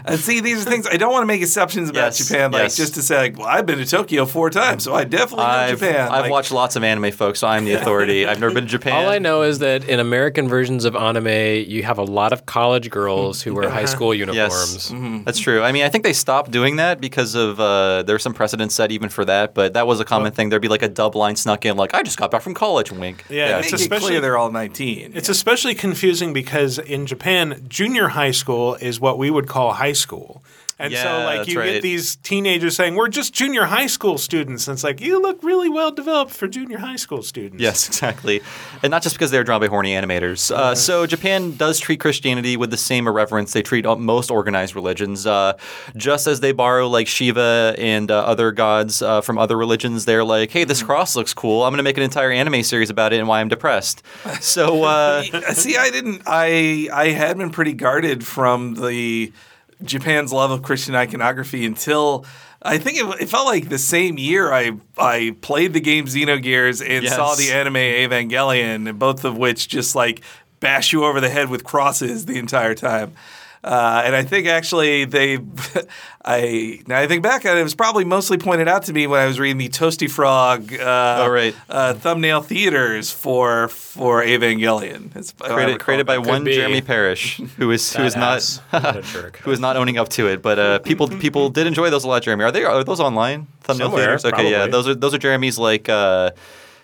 [LAUGHS] and see, these are things I don't want to make exceptions about Yes, Japan, like yes. just to say, like, well, I've been to Tokyo four times, so I definitely know I've, Japan. I've Like, watched lots of anime, folks, so I'm the authority. I've never been to Japan. All I know is that in American versions of anime, you have a lot of college girls who wear high school [LAUGHS] uniforms. Yes, that's true. I mean, I think they stopped doing that because of uh, there's some precedent set even for that, but that was a common thing. There'd be like a dub line snuck in, like I just got back from college. Wink. Yeah, make it's especially clear they're all 19. It's especially confusing because in Japan, junior high school is what we would call high school. And so, like, you right. get these teenagers saying, We're just junior high school students. And it's like, You look really well developed for junior high school students. Yes, [LAUGHS] exactly. And not just because they're drawn by horny animators. Uh, so Japan does treat Christianity with the same irreverence they treat uh, most organized religions. Uh, just as they borrow like Shiva and uh, other gods uh, from other religions, they're like, hey, this cross looks cool. I'm going to make an entire anime series about it and why I'm depressed. So [LAUGHS] uh, [LAUGHS] See, I didn't. I I had been pretty guarded from the Japan's love of Christian iconography until I think it, it felt like the same year I I played the game Xenogears and Yes. saw the anime Evangelion, both of which just like bash you over the head with crosses the entire time. Uh, and I think actually they, [LAUGHS] I now I think back on it, it was probably mostly pointed out to me when I was reading the Toasty Frog uh, Oh, right. uh, thumbnail theaters for for Evangelion. It's created, created by one be. Jeremy Parish, who is who is not Badass. What a [LAUGHS] jerk. who is not owning up to it. But uh, people people did enjoy those a lot. Jeremy, are they are those online thumbnail Somewhere, theaters? Okay, yeah, those are those are Jeremy's like uh,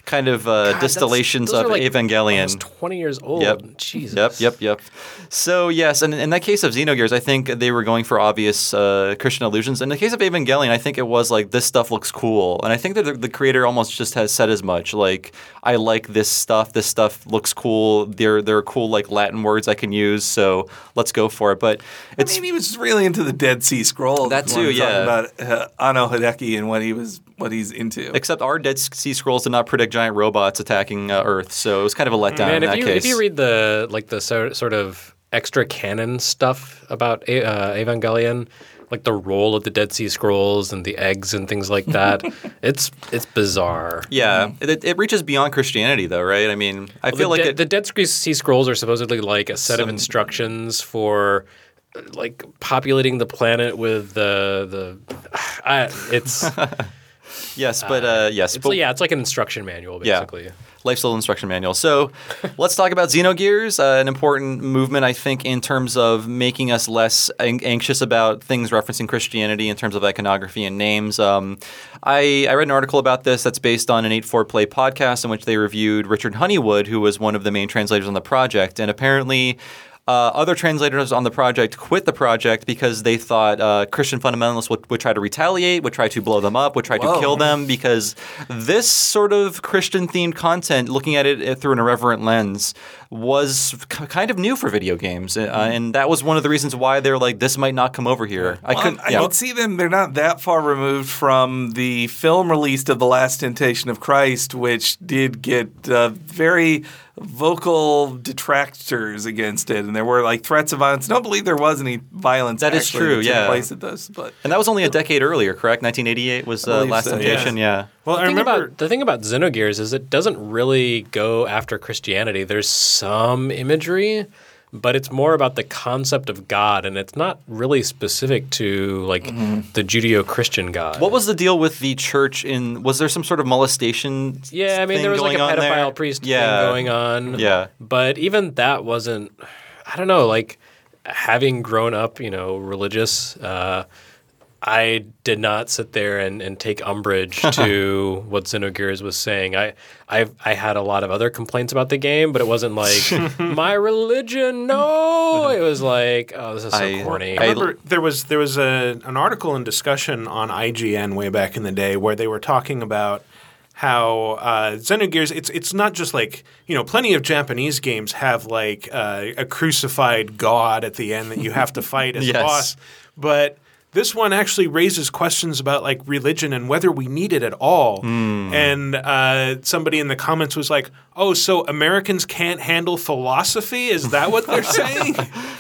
kind of uh, God, distillations of like Evangelion. 20 years old. Yep. Jesus. Yep, yep, yep. So yes, and in that case of Xenogears, I think they were going for obvious uh, Christian allusions. In the case of Evangelion, I think it was like this stuff looks cool, and I think that the, the creator almost just has said as much. Like, I like this stuff. This stuff looks cool. There, there are cool like Latin words I can use. So let's go for it. But I it's mean, he was really into the Dead Sea Scrolls. That too, yeah. About uh, Anno Hideaki and what he was, what he's into. except our Dead Sea Scrolls did not predict giant robots attacking uh, Earth, so it was kind of a letdown Man, in if that you case. if you read the like the so, sort of extra canon stuff about A- uh, Evangelion, like the role of the Dead Sea Scrolls and the eggs and things like that, [LAUGHS] it's it's bizarre. yeah, it, it reaches beyond Christianity, though, right? I mean, I The, feel like de- it, the Dead Sea Scrolls are supposedly like a set of instructions for uh, like populating the planet with the the. [SIGHS] I, it's [LAUGHS] yes, but uh, yes, it's but, yeah, it's like an instruction manual Yeah. basically. Lifestyle instruction manual. So [LAUGHS] let's talk about Xenogears, uh, an important movement, I think, in terms of making us less an- anxious about things referencing Christianity in terms of iconography and names. Um, I, I read an article about this that's based on an 8-4 Play podcast in which they reviewed Richard Honeywood, who was one of the main translators on the project. And apparently, uh, other translators on the project quit the project because they thought uh, Christian fundamentalists would, would try to retaliate, would try to blow them up, would try to kill them because this sort of Christian themed content, looking at it through an irreverent lens, was k- kind of new for video games. Uh, and that was one of the reasons why they're like, this might not come over here. I Well, couldn't. I yeah. could see them. They're not that far removed from the film released of The Last Temptation of Christ, which did get uh, very vocal detractors against it, and there were like threats of violence. I Don't believe there was any violence. That is true, that yeah. place at this, but and that was only a decade earlier, correct? 1988 was uh, Last so. Temptation, yeah. Well, I The thing, remember. about, the thing about Xenogears is it doesn't really go after Christianity. There's some imagery, but it's more about the concept of God, and it's not really specific to like the Judeo-Christian God. What was the deal with the church in? Was there some sort of molestation? Yeah, I mean, there was like a pedophile there? priest yeah. thing going on. Yeah. But even that wasn't. I don't know, like having grown up, you know, religious. Uh, I did not sit there and, and take umbrage [LAUGHS] to what Xenogears was saying. I, I I had a lot of other complaints about the game, but it wasn't like [LAUGHS] my religion. No, [LAUGHS] it was like, oh, this is so I- corny. I- remember there was there was a an article and discussion on IGN way back in the day where they were talking about how uh, Xenogears it's it's not just like you know plenty of Japanese games have like uh, a crucified god at the end that you have to fight as Yes. a boss, but this one actually raises questions about like religion and whether we need it at all. And uh, somebody in the comments was like, "Oh, so Americans can't handle philosophy? Is that what they're [LAUGHS] saying?"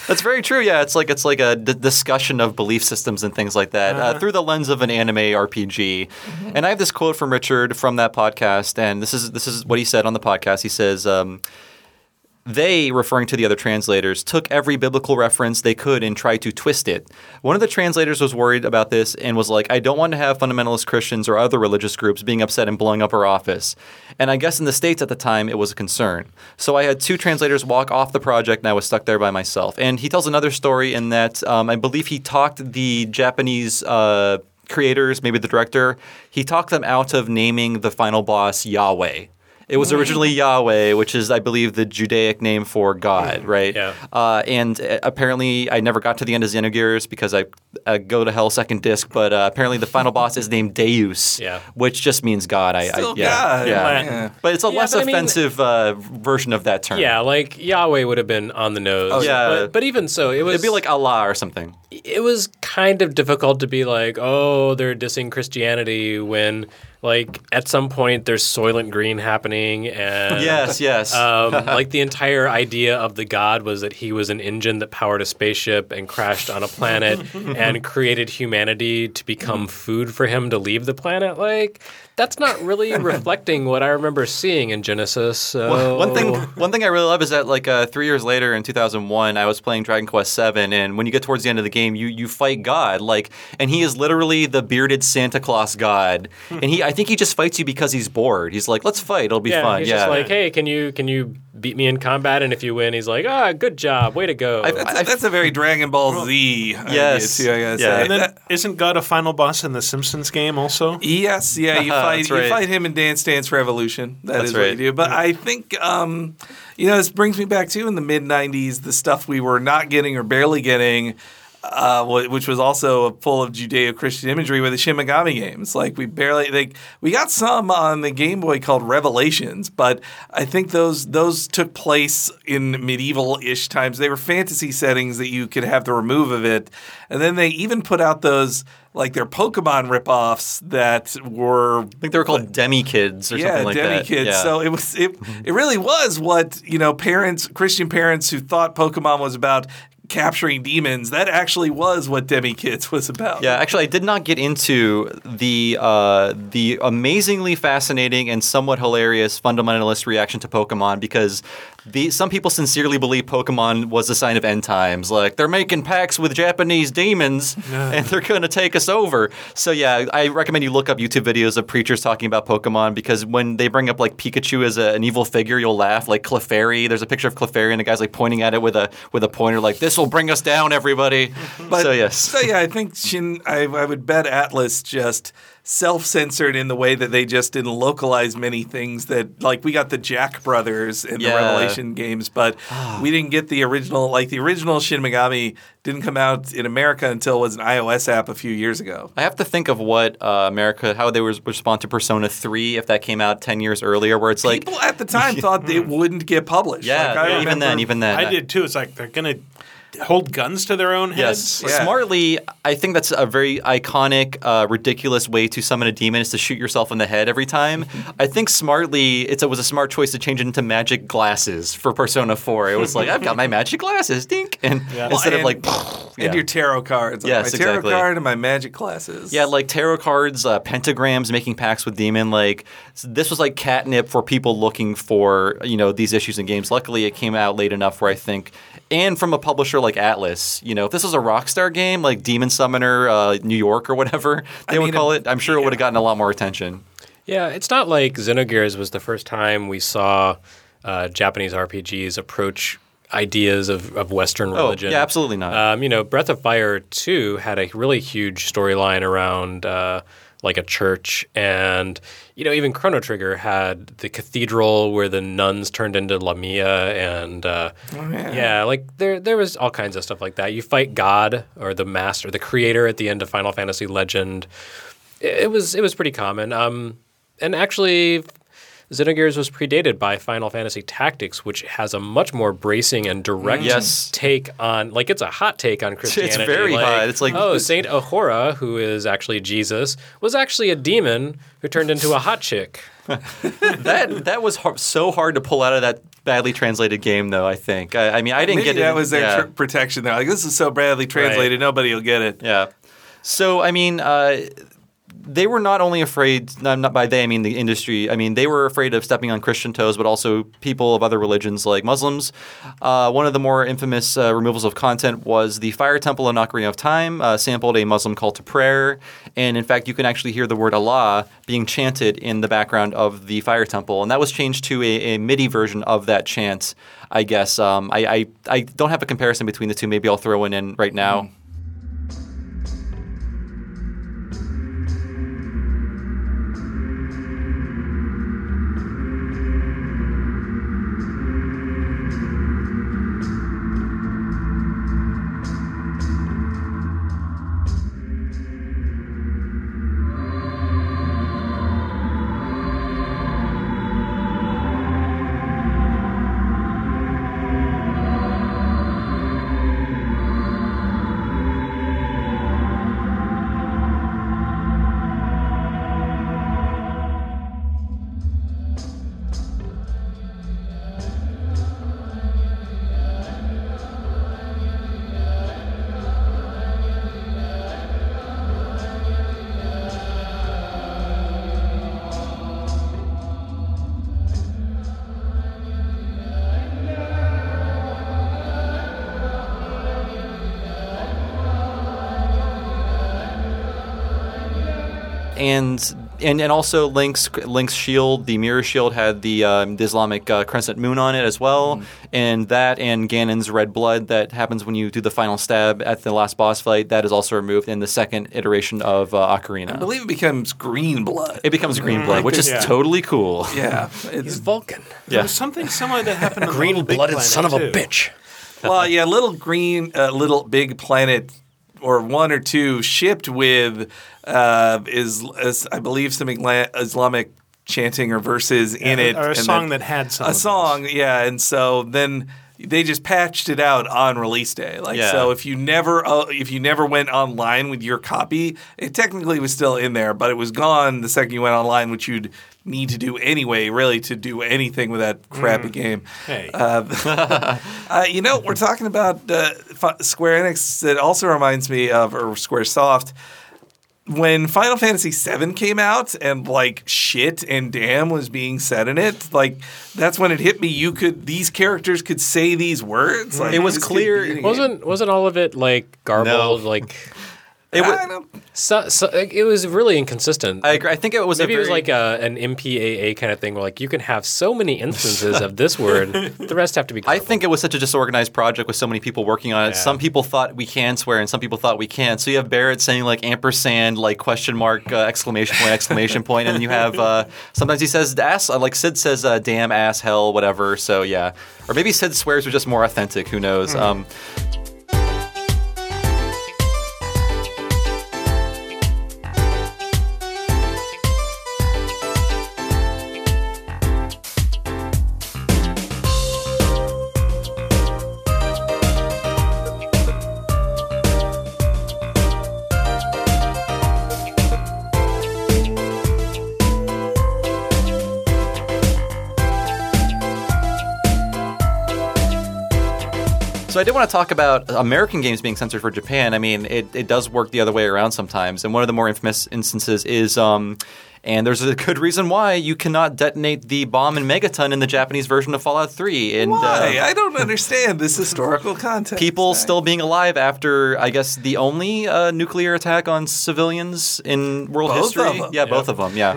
That's very true. Yeah, it's like it's like a d- discussion of belief systems and things like that uh, through the lens of an anime RPG. And I have this quote from Richard from that podcast, and this is this is what he said on the podcast. He says. Um, they, referring to the other translators, took every biblical reference they could and tried to twist it. One of the translators was worried about this and was like, I don't want to have fundamentalist Christians or other religious groups being upset and blowing up our office. And I guess in the States at the time, it was a concern. So I had two translators walk off the project and I was stuck there by myself. And he tells another story in that um, I believe he talked the Japanese. Uh, creators maybe the director he talked them out of naming the final boss yahweh it was originally Yahweh, which is, I believe, the Judaic name for God, right? Yeah. Uh, and uh, apparently, I never got to the end of Xenogears because I uh, go to hell second disc. But uh, apparently, the final boss is named Deus, Yeah. which just means God. I, Still I yeah, God, yeah. yeah. But it's a Yeah, less but I mean- offensive uh, version of that term. yeah, like Yahweh would have been on the nose. Oh, yeah. but, but even so, it was It'd be like Allah or something. it was kind of difficult to be like, oh, they're dissing Christianity when, like, at some point there's Soylent Green happening, and Yes, yes. um, [LAUGHS] like the entire idea of the god was that he was an engine that powered a spaceship and crashed on a planet [LAUGHS] and created humanity to become food for him to leave the planet. Like, that's not really [LAUGHS] reflecting what I remember seeing in Genesis. So. Well, one thing, one thing I really love is that like uh, three years later in 2001, I was playing Dragon Quest VII, and when you get towards the end of the game, you you fight God, like, and he is literally the bearded Santa Claus God, and he, I think he just fights you because he's bored. He's like, let's fight, it'll be yeah, fun. he's yeah, just like, hey, can you can you beat me in combat? And if you win, he's like, ah, good job, way to go. I- That's, a, that's a very Dragon Ball Z idea, Yes. too, I gotta Yeah. say. And then That- isn't God a final boss in the Simpsons game also? Yes, yeah, you [LAUGHS] fight That's you fight him in Dance Dance Revolution. That is That's what you right. do. But I think um, you know, this brings me back to in the mid '90s, the stuff we were not getting or barely getting. Uh, which was also full of Judeo-Christian imagery with the Shin Megami games. Like we barely, like we got some on the Game Boy called Revelations, but I think those those took place in medieval-ish times. They were fantasy settings that you could have the remove of it, and then they even put out those like their Pokemon ripoffs that were I think they were called Demi Kids or yeah, something like demi that. kids. Yeah. So it was it, it really was what you know parents, Christian parents who thought Pokemon was about capturing demons. That actually was what Demi Kids was about. Yeah, actually, I did not get into the uh, the amazingly fascinating and somewhat hilarious fundamentalist reaction to Pokemon because the some people sincerely believe Pokemon was a sign of end times. Like they're making pacts with Japanese demons [LAUGHS] and they're going to take us over. So yeah, I recommend you look up YouTube videos of preachers talking about Pokemon because when they bring up like Pikachu as a, an evil figure, you'll laugh. Like Clefairy, there's a picture of Clefairy and the guy's like pointing at it with a with a pointer, like this will bring us down, everybody. But, so yes. So yeah, I think Shin. I, I would bet Atlus just self-censored in the way that they just didn't localize many things that like we got the Jack Brothers in the Revelation games, but [SIGHS] we didn't get the original. Like the original Shin Megami didn't come out in America until it was an iOS app a few years ago. I have to think of what uh, America, how they would respond to Persona 3 if that came out 10 years earlier, where it's like, People at the time [LAUGHS] thought it wouldn't get published. yeah, Like, I even then, even then. I did too. It's like they're gonna hold guns to their own Yes, heads. Yeah. smartly. I think that's a very iconic, uh, ridiculous way to summon a demon is to shoot yourself in the head every time. I think smartly, it's, it was a smart choice to change it into magic glasses for Persona 4. It was like, I've got my [LAUGHS] magic glasses, dink, and instead of and- like, And [LAUGHS] yeah. your tarot cards. Like Yes, my tarot exactly. card and my magic glasses. Yeah, like tarot cards, uh, pentagrams, making pacts with demon. Like this was like catnip for people looking for you know these issues in games. Luckily, it came out late enough where I think, and from a publisher like Atlus, you know, if this was a Rockstar game like Demon Summoner uh, New York or whatever [LAUGHS] they I would mean, call it- I'm sure it would have gotten a lot more attention. Yeah, it's not like Xenogears was the first time we saw uh, Japanese RPGs approach ideas of, of Western religion. Oh, yeah, absolutely not. Um, you know, Breath of Fire 2 had a really huge storyline around uh, like a church. And, you know, even Chrono Trigger had the cathedral where the nuns turned into Lamia. And, uh, yeah. like there, there was all kinds of stuff like that. You fight God or the master, the creator at the end of Final Fantasy Legend. It, it was, it was pretty common. Um, and actually, Xenogears was predated by Final Fantasy Tactics, which has a much more bracing and direct Yes. take on, like it's a hot take on Christianity. It's very like, hot. It's like- oh, Saint Ajora, who is actually Jesus, was actually a demon who turned into a hot chick. [LAUGHS] that that was har so hard to pull out of that badly translated game, though. I think. I, I mean, I didn't Maybe get it. that was their yeah. tr- protection. They're like, this is so badly translated, nobody will get it. Yeah. So I mean, uh, they were not only afraid. Not, by they, I mean the industry. I mean, they were afraid of stepping on Christian toes, but also people of other religions like Muslims. Uh, one of the more infamous uh, removals of content was the Fire Temple in Ocarina of Time uh, sampled a Muslim call to prayer, and in fact, you can actually hear the word Allah being chanted in the background of the Fire Temple, and that was changed to a, a MIDI version of that chant. I guess um, I, I I don't have a comparison between the two. Maybe I'll throw one in right now. And and and also Link's Link's shield, the mirror shield, had the, um, the Islamic uh, crescent moon on it as well, and that and Ganon's red blood that happens when you do the final stab at the last boss fight. That is also removed in the second iteration of uh, Ocarina. I believe it becomes green blood. it becomes green blood, which is Yeah. totally cool. yeah. [LAUGHS] He's It's, Vulcan. There Yeah. was something similar that happened green blooded son of a bitch. well, yeah, little green, uh, LittleBigPlanet or one or two shipped with uh, is, is I believe some Islamic chanting or verses in it, or a and song then- that had some a of those. song, yeah, and so then. They just patched it out on release day. Like Yeah. so, if you never uh, if you never went online with your copy, it technically was still in there, but it was gone the second you went online, which you'd need to do anyway, really, to do anything with that crappy game. Hey. Uh, [LAUGHS] uh, you know, we're talking about uh, Square Enix. It also reminds me of or Square Soft. When Final Fantasy VII came out and like shit and damn was being said in it, like that's when it hit me. You could these characters could say these words. Like, It was clear- be in a game. Wasn't wasn't all of it like garbled? Like [LAUGHS] It I wa- don't know. so, so, it was really inconsistent. I agree. I think it was Maybe a it was like a, an MPAA kind of thing where like you can have so many instances of this word, the rest have to be. [LAUGHS] I think it was such a disorganized project with so many people working on it. Yeah. Some people thought we can swear, and some people thought we can't. So you have Barret saying like ampersand, like question mark, uh, exclamation point, exclamation point, and then you have uh, sometimes he says ass, uh, like Cid says uh, damn, ass, hell, whatever. So yeah, or maybe Cid swears were just more authentic. Who knows? Um, So I did want to talk about American games being censored for Japan. I mean, it, it does work the other way around sometimes. And one of the more infamous instances is um, And there's a good reason why you cannot detonate the bomb in Megaton in the Japanese version of Fallout 3. And Why? uh, I don't understand this historical context. people I- still being alive after, I guess, the only uh, nuclear attack on civilians in world Both history. of them. Yeah, both of them. Yeah.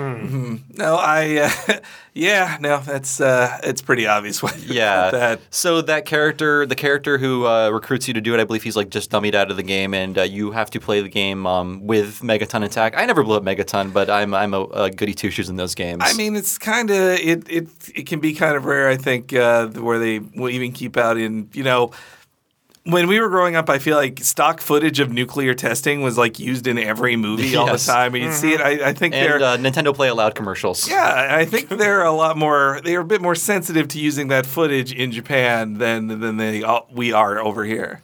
No, I. Uh, [LAUGHS] yeah, no, that's uh, it's pretty obvious what [LAUGHS] Yeah. that. So that character, the character who uh, recruits you to do it, I believe he's like just dummied out of the game, and uh, you have to play the game um, with Megaton attack. I never blew up Megaton, but I'm I'm a, a goody two shoes in those games. I mean, it's kind of it, it. It can be kind of rare, I think, uh, where they will even keep out in you know. When we were growing up, I feel like stock footage of nuclear testing was like used in every movie all the Yes. time, and you see it. I, I think they're uh, Nintendo Play Aloud commercials. Yeah, I think they're a lot more. They're a bit more sensitive to using that footage in Japan than than they uh, we are over here.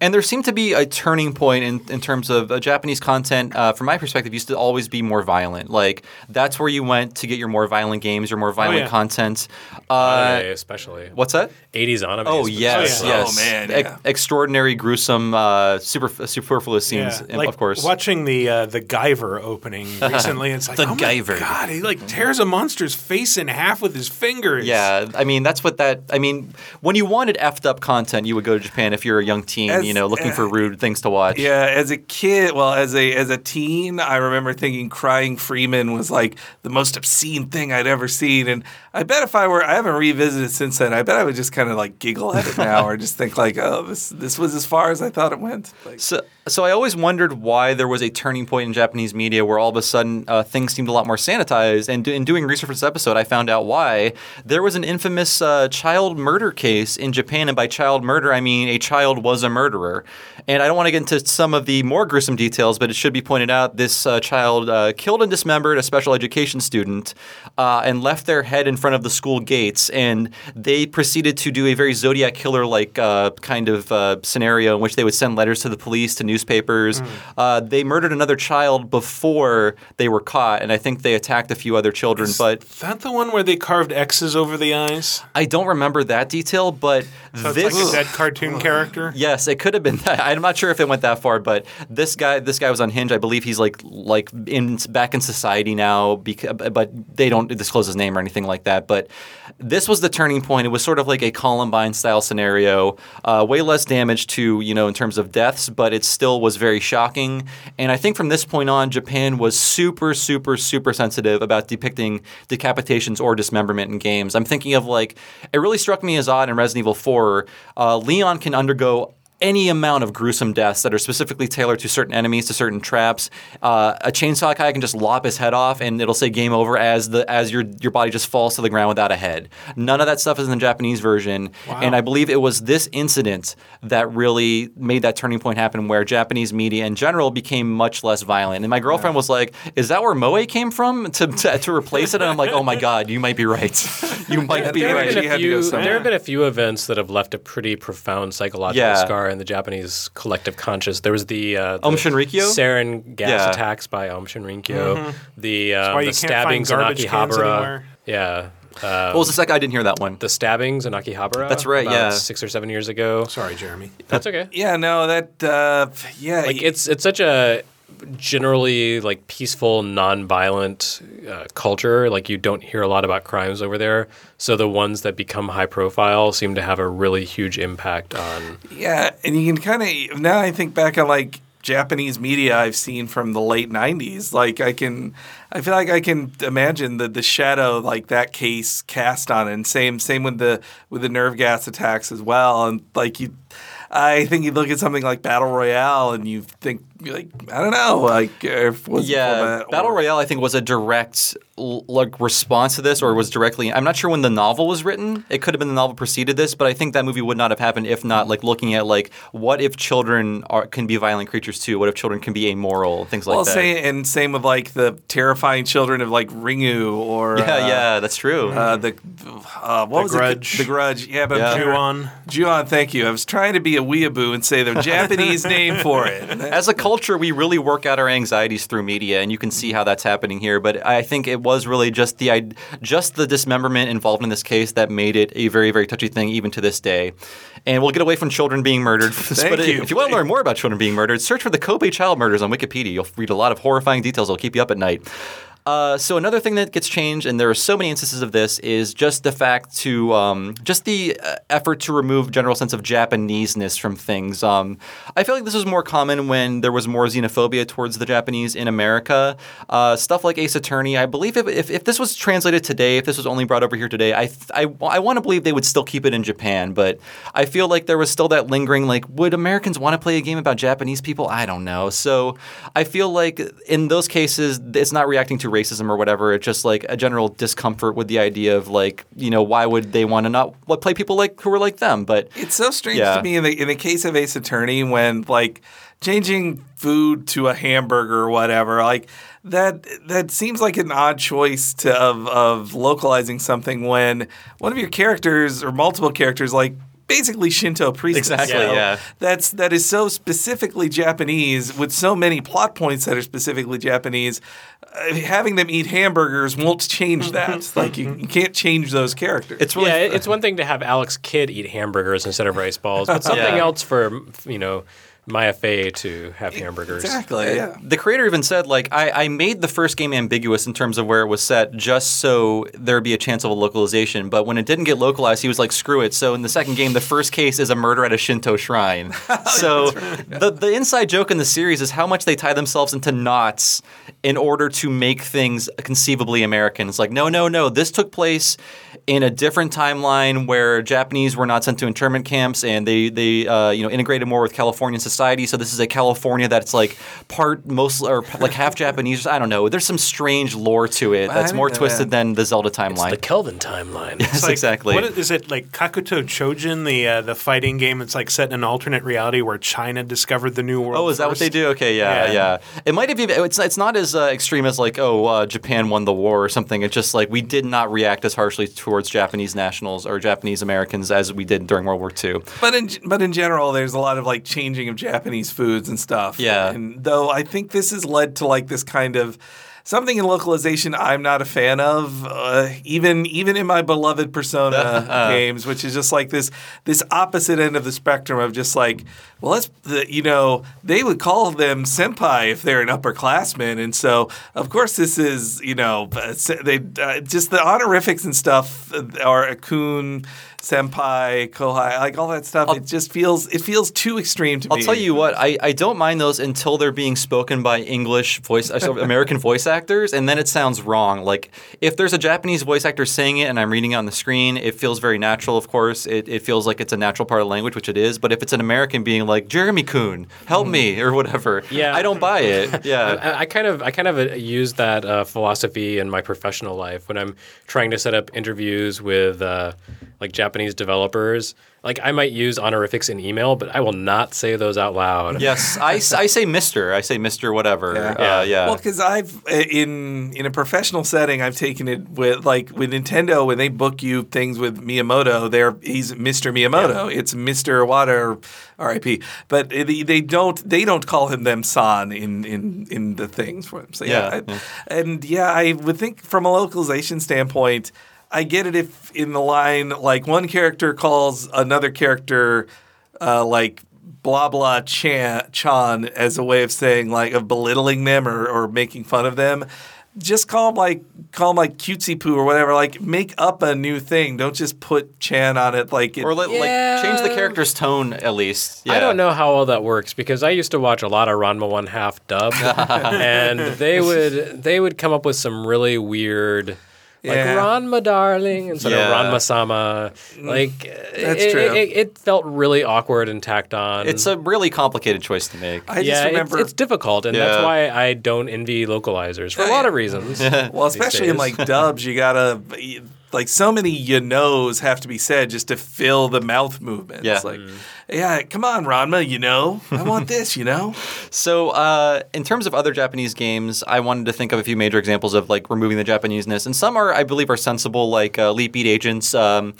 And there seemed to be a turning point in, in terms of uh, Japanese content, uh, from my perspective, used to always be more violent. Like, that's where you went to get your more violent games, your more violent yeah. content. Uh, Anime especially. what's that? 80s anime. Oh, yes, Oh, yeah. yes. Oh, man, Ex- yeah. extraordinary, gruesome, uh, super, superfluous scenes, Yeah, like, of course. watching the uh, the Guyver opening [LAUGHS] recently, it's like The oh my Guyver. God, he like tears a monster's face in half with his fingers. Yeah, I mean that's what that. I mean, when you wanted effed up content, you would go to Japan if you're a young teen, As- you know, looking for uh, rude things to watch. Yeah, as a kid, well, as a as a teen, I remember thinking "Crying Freeman" was like the most obscene thing I'd ever seen, and I bet if I were, I haven't revisited since then. I bet I would just kind of like giggle at it now, or just think like, "Oh, this this was as far as I thought it went." Like, So, so I always wondered why there was a turning point in Japanese media where all of a sudden uh, things seemed a lot more sanitized. And do, in doing research for this episode, I found out why. There was an infamous uh, child murder case in Japan, and by child murder, I mean a child was a murderer. And I don't want to get into some of the more gruesome details, but it should be pointed out this uh, child uh, killed and dismembered a special education student uh, and left their head in front of the school gates. And they proceeded to do a very Zodiac killer like uh, kind of uh, scenario in which they would send letters to the police, to newspapers. Uh, they murdered another child before they were caught, and I think they attacked a few other children. But Is that the one where they carved X's over the eyes? I don't remember that detail. But So it's this. like a dead cartoon character. Yes, it could have been that. I'm not sure if it went that far, but this guy, this guy was unhinged. I believe he's like like in back in society now, because, but they don't disclose his name or anything like that. But this was the turning point. It was sort of like a Columbine style scenario, uh, way less damage to you know in terms of deaths, but it still was very shocking. And I think from this point on, Japan was super, super, super sensitive about depicting decapitations or dismemberment in games. I'm thinking of like it really struck me as odd in Resident Evil 4. Uh, Leon can undergo any amount of gruesome deaths that are specifically tailored to certain enemies, to certain traps. Uh, a chainsaw guy can just lop his head off, and it'll say "game over" as the as your your body just falls to the ground without a head. None of that stuff is in the Japanese version, and I believe it was this incident that really made that turning point happen, where Japanese media in general became much less violent. And my girlfriend was like, "Is that where Moe came from to to, to [LAUGHS] replace it?" And I'm like, "Oh my god, you might be right. you might be There right." have, been had to go few, there have been a few events that have left a pretty profound psychological Yeah. scar in the Japanese collective conscious. There was the, uh, the Aum Shinrikyo? sarin gas Yeah. attacks by Aum Shinrikyo, the, uh, why the you can't find stabbings in garbage cans Akihabara. Yeah. Uh, What was the second? I didn't hear that one. the stabbings in Akihabara. That's right, about yeah. Six or seven years ago. Sorry, Jeremy. That's okay. yeah, no, that uh, yeah, Like it's it's such a generally like peaceful, non-violent uh, culture. Like you don't hear a lot about crimes over there. So the ones that become high profile seem to have a really huge impact on. Yeah, and you can kind of now I think back on like Japanese media I've seen from the late '90s. Like I can, I feel like I can imagine the the shadow like that case cast on it. And same same with the with the nerve gas attacks as well. And like you, I think you look at something like Battle Royale and you think like I don't know like if was Yeah, format Battle Royale I think was a direct like response to this, or was directly. I'm not sure when the novel was written. It could have been the novel preceded this, but I think that movie would not have happened if not like looking at like what if children are can be violent creatures too? What if children can be amoral? Things like Well, that. say and same with like the terrifying children of like Ringu or yeah, uh, yeah, that's true. Uh, the uh, what The was Grudge. it? The Grudge. Yeah, but Yeah. Ju-on. Juon, thank you. I was trying to be a weeaboo and say the Japanese name for it. As a culture, we really work out our anxieties through media, and you can see how that's happening here. But I think it was really just the just the dismemberment involved in this case that made it a very very touchy thing, even to this day. And we'll get away from children being murdered. [LAUGHS] but you. if you want to learn more about children being murdered, search for the Kobe child murders on Wikipedia. You'll read a lot of horrifying details. That'll keep you up at night. Uh, so another thing that gets changed, and there are so many instances of this, is just the fact to um, just the uh, effort to remove general sense of Japaneseness from things. Um, I feel like this was more common when there was more xenophobia towards the Japanese in America. Uh, stuff like Ace Attorney, I believe if, if, if this was translated today, if this was only brought over here today, I th- I, I want to believe they would still keep it in Japan, but I feel like there was still that lingering like, would Americans want to play a game about Japanese people? I don't know. So I feel like in those cases, it's not reacting to racism or whatever. It's just like a general discomfort with the idea of like, you know, why would they want to not play people like who are like them? But It's so strange Yeah. to me in the in the case of Ace Attorney when like changing food to a hamburger or whatever, like that that seems like an odd choice to of of localizing something when one of your characters or multiple characters like basically Shinto priestess. Exactly, So yeah. That's that is so specifically Japanese with so many plot points that are specifically Japanese. Uh, having them eat hamburgers won't change that. like you, you can't change those characters. it's really yeah, it- it's one thing to have Alex Kidd eat hamburgers instead of rice balls, but [LAUGHS] something Yeah. else for you know Maya Fey to have hamburgers. exactly. Yeah. The creator even said, like, I, I made the first game ambiguous in terms of where it was set just so there'd be a chance of a localization. But when it didn't get localized, he was like, screw it. So in the second game, the first case is a murder at a Shinto shrine. [LAUGHS] so the, the inside joke in the series is how much they tie themselves into knots in order to make things conceivably American. It's like, no, no, no. This took place in a different timeline where Japanese were not sent to internment camps and they, they uh, you know, integrated more with Californian society. So this is a California that's like part mostly or like half Japanese. I don't know. There's some strange lore to it that's more know twisted that. than the Zelda It's timeline. the Kelvin timeline. Yes, like, exactly. What is, is it like Kakuto Chojin, the uh, the fighting game? It's like set in an alternate reality where China discovered the new world. Oh, is that what they do? Okay, yeah, Yeah. yeah. It might have even. It's it's not as uh, extreme as like oh uh, Japan won the war or something. It's just like we did not react as harshly towards Japanese nationals or Japanese Americans as we did during World War II. But in but in general, there's a lot of like changing of Japanese foods and stuff. Yeah. And though I think this has led to like this kind of something in localization I'm not a fan of, uh, even even in my beloved Persona [LAUGHS] games, which is just like this this opposite end of the spectrum of just like, well, let's the, you know they would call them senpai if they're an upperclassman, and so of course this is you know uh, they uh, just the honorifics and stuff are akun. Senpai, kohai, like all that stuff, it just feels it feels too extreme to I'll me. tell you what, I, I don't mind those until they're being spoken by English voice, uh, [LAUGHS] American voice actors, and then it sounds wrong. Like if there's a Japanese voice actor saying it and I'm reading it on the screen, it feels very natural. Of course, it, it feels like it's a natural part of language, which it is. But if it's an American being like Jeremy-kun, help me or whatever, Yeah. I don't buy it. [LAUGHS] Yeah. I, I kind of I kind of uh, use that uh, philosophy in my professional life when I'm trying to set up interviews with uh, like Japanese developers. Like I might use honorifics in email, but I will not say those out loud. Yes, I say Mister. I say Mister. Whatever. Yeah. Uh, yeah. Well, because I've uh, in in a professional setting, I've taken it with like with Nintendo when they book you things with Miyamoto. They're he's Mr. Miyamoto. It's Mr. Iwata, R.I.P. But they, they don't they don't call him them San in in in the things for him. So yeah, Yeah, I- yeah. and yeah, I would think from a localization standpoint. I get it if in the line like one character calls another character uh, like blah blah chan, chan as a way of saying like of belittling them or, or making fun of them. Just call them like call them like cutesy poo or whatever. Like make up a new thing. Don't just put chan on it like it. or like, Yeah. like change the character's tone at least. Yeah. I don't know how all that works because I used to watch a lot of Ranma One Half dub, [LAUGHS] and they would they would come up with some really weird. Like Yeah. Ranma darling instead Yeah. of Ranma sama. Like That's it, true. It, it felt really awkward and tacked on. It's a really complicated choice to make. I yeah, just it's- remember. it's, difficult, and Yeah. that's why I don't envy localizers for a lot of reasons. [LAUGHS] well, these especially in like dubs, you gotta like so many you knows have to be said just to fill the mouth movements. Yeah. Like, mm. Yeah, come on, Ranma, you know, I want [LAUGHS] this, you know. So, uh, in terms of other Japanese games, I wanted to think of a few major examples of like removing the Japaneseness, and some are, I believe, are sensible, like uh, Elite Beat Agents. Um,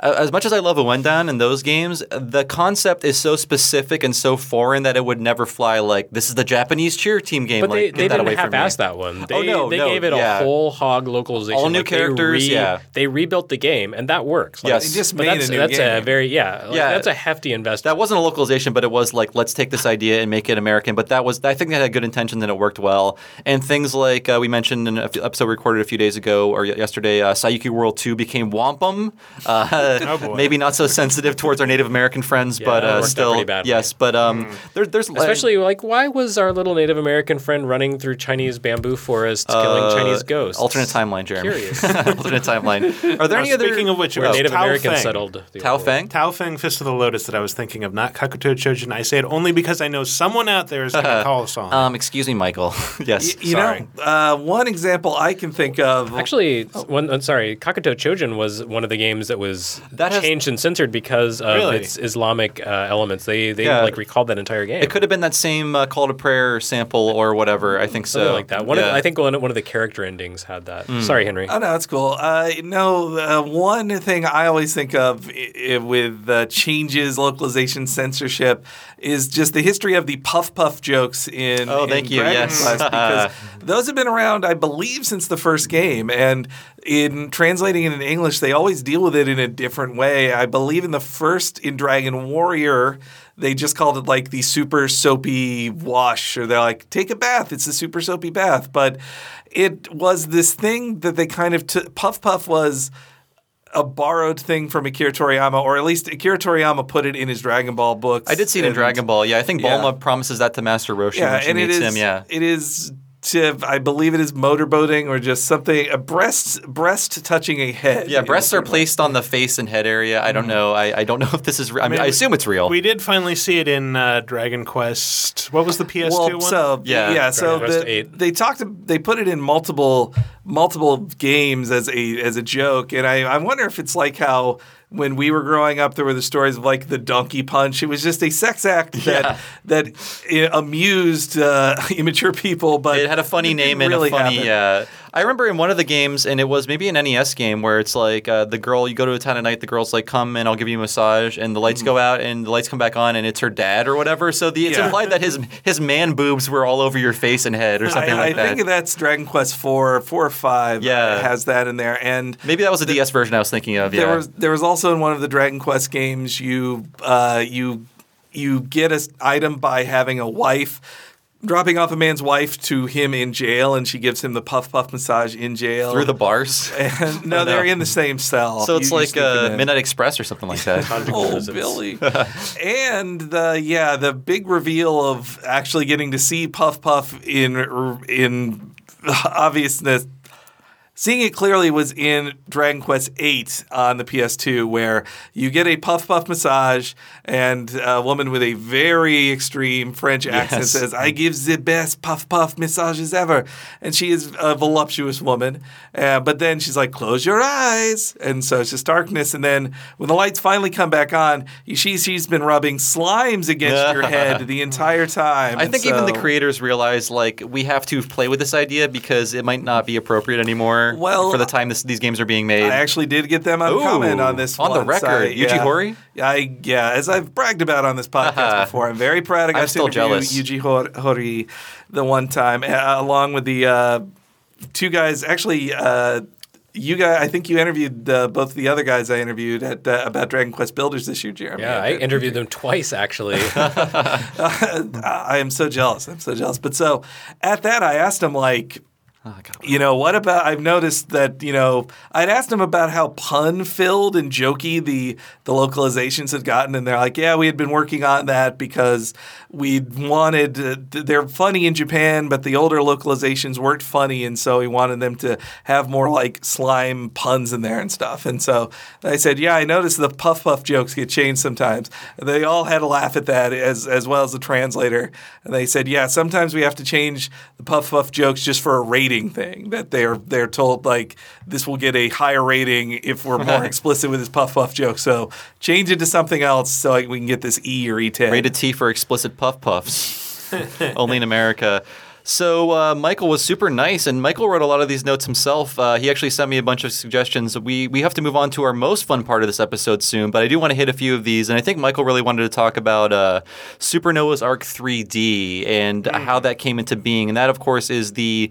as much as I love Ouendan and those games, the concept is so specific and so foreign that it would never fly. Like this is the Japanese cheer team game. But like, they, get they that didn't away from me. half-ass that one. They, Oh, no, they no, gave it yeah. a whole hog localization. All new Like, they characters, yeah. They rebuilt the game, and that works. Like, Yes. They just but made a that's, new that's a very yeah, like, Yeah. That's a hefty investment. That wasn't a localization, but it was like let's take this idea and make it American. But that was I think that had good intention and it worked well. And things like uh, we mentioned in an episode recorded a few days ago or yesterday, uh, Saiyuki World Two became Whomp 'Em. Uh, Oh. Maybe not so sensitive towards our Native American friends, Yeah, but uh, still yes. But um, there, there's Especially like, why was our little Native American friend running through Chinese bamboo forests, killing uh, Chinese ghosts? Alternate timeline, Jeremy. Curious. [LAUGHS] alternate timeline. Are there Now, any other? speaking of which, Where Native Tao Americans Feng. settled. the Tao Feng. Tao Feng Fist of the Lotus that I was thinking of, not Kakuto Chojin. I say it only because I know someone out there is going [LAUGHS] to call us on. Um, excuse me, Mikel. [LAUGHS] yes. You Sorry. know, uh, one example I can think of. Actually, one, I'm sorry, Kakuto Chojin was one of the games that was That has- changed and censored because of Really? its Islamic uh, elements. They they Yeah. like recalled that entire game. It could have been that same uh, call to prayer sample or whatever. I think so. Something like that. One of, I think one, one of the character endings had that. Hmm. Sorry, Henry. Oh no, that's cool. Uh, no, uh, one thing I always think of i- i- with uh, changes, localization, censorship is just the history of the puff puff jokes in. Oh, in thank you, Dragon yes. Because [LAUGHS] those have been around, I believe, since the first game, and in translating it in English, they always deal with it in a different way. I believe in the first in Dragon Warrior. They just called it like the super soapy wash, or they're like, take a bath. It's a super soapy bath. But it was this thing that they kind of t- Puff Puff was a borrowed thing from Akira Toriyama, or at least Akira Toriyama put it in his Dragon Ball books. I did see it in Dragon Ball. Yeah, I think Yeah. Bulma promises that to Master Roshi Yeah, when she and it meets is. him. Yeah. it is. To, I believe it is motorboating or just something a breast breast touching a head. Yeah, breasts are placed on the face and head area. I don't Mm-hmm. know. I, I don't know [LAUGHS] if this is. Re- I, mean, I assume it's real. we did finally see it in uh, Dragon Quest. What was the PS2 well, one? so Yeah. yeah, so Quest the, eight. they talked. They put it in multiple multiple games as a as a joke, and I, I wonder if it's like how when we were growing up, there were the stories of like the donkey punch. It was just a sex act that Yeah. that uh, amused uh, [LAUGHS] immature people, but it had a funny name and really a funny. Uh, I remember in one of the games, and it was maybe an NES game where it's like uh, the girl. You go to a town at night. The girl's like, "Come and I'll give you a massage," and the lights go out, and the lights come back on, and it's her dad or whatever. So the, it's Yeah. implied that his his man boobs were all over your face and head or something I, like I that. I think that's Dragon Quest four, four or five. Yeah. has that in there, and maybe that was the DS version I was thinking of. Yeah. There was there was also in one of the Dragon Quest games you uh, you you get an item by having a wife dropping off a man's wife to him in jail, and she gives him the puff puff massage in jail through the bars. [LAUGHS] And, no, [LAUGHS] they're in the same cell. So it's You- you like sneak uh. Midnight Express or something like that. [LAUGHS] Oh, visits. Billy. and the yeah, the big reveal of actually getting to see Puff Puff in in obviousness. Seeing it clearly was in Dragon Quest VIII on the PS2, where you get a puff puff massage, and a woman with a very extreme French accent Yes. says, "I give the best puff puff massages ever," and she is a voluptuous woman. Uh, but then she's like, "Close your eyes," and so it's just darkness. And then when the lights finally come back on, see she's been rubbing slimes against your head [LAUGHS] the entire time. I And think even the creators realize like we have to play with this idea because it might not be appropriate anymore Well, for the time this, these games are being made. I actually did get them on Ooh, comment on this on the record. I- Yuji yeah. Horii? Yeah, I, yeah, as I've bragged about on this podcast [LAUGHS] before, I'm very proud. I got I'm to still interview jealous. Yuji Hor- Horii the one time, uh, along with the uh, two guys. Actually, uh, you guys, I think you interviewed uh, both the other guys I interviewed at uh, about Dragon Quest Builders this year, Jeremy. Yeah, I interviewed them twice actually. [LAUGHS] [LAUGHS] I am so jealous. I'm so jealous. But so at that, I asked him like. Oh, You know, what about I've noticed that, you know, I'd asked them about how pun filled and jokey the the localizations had gotten and they're like, "Yeah, we had been working on that because we wanted uh, they're funny in Japan, but the older localizations weren't funny and so we wanted them to have more like slime puns in there and stuff." And so I said, "Yeah, I noticed the puff puff jokes get changed sometimes." They all had a laugh at that as as well as the translator. And they said, "Yeah, sometimes we have to change the puff puff jokes just for a rating thing that they're they're told like this will get a higher rating if we're more [LAUGHS] explicit with this puff puff joke. So change it to something else so like, we can get this E or E10. Rated T for explicit puff puffs. [LAUGHS] Only in America. So uh, Mikel was super nice, and Mikel wrote a lot of these notes himself. Uh, he actually sent me a bunch of suggestions. We we have to move on to our most fun part of this episode soon, but I do want to hit a few of these. And I think Mikel really wanted to talk about uh, Super Noah's Ark 3D and how that came into being, and that of course is the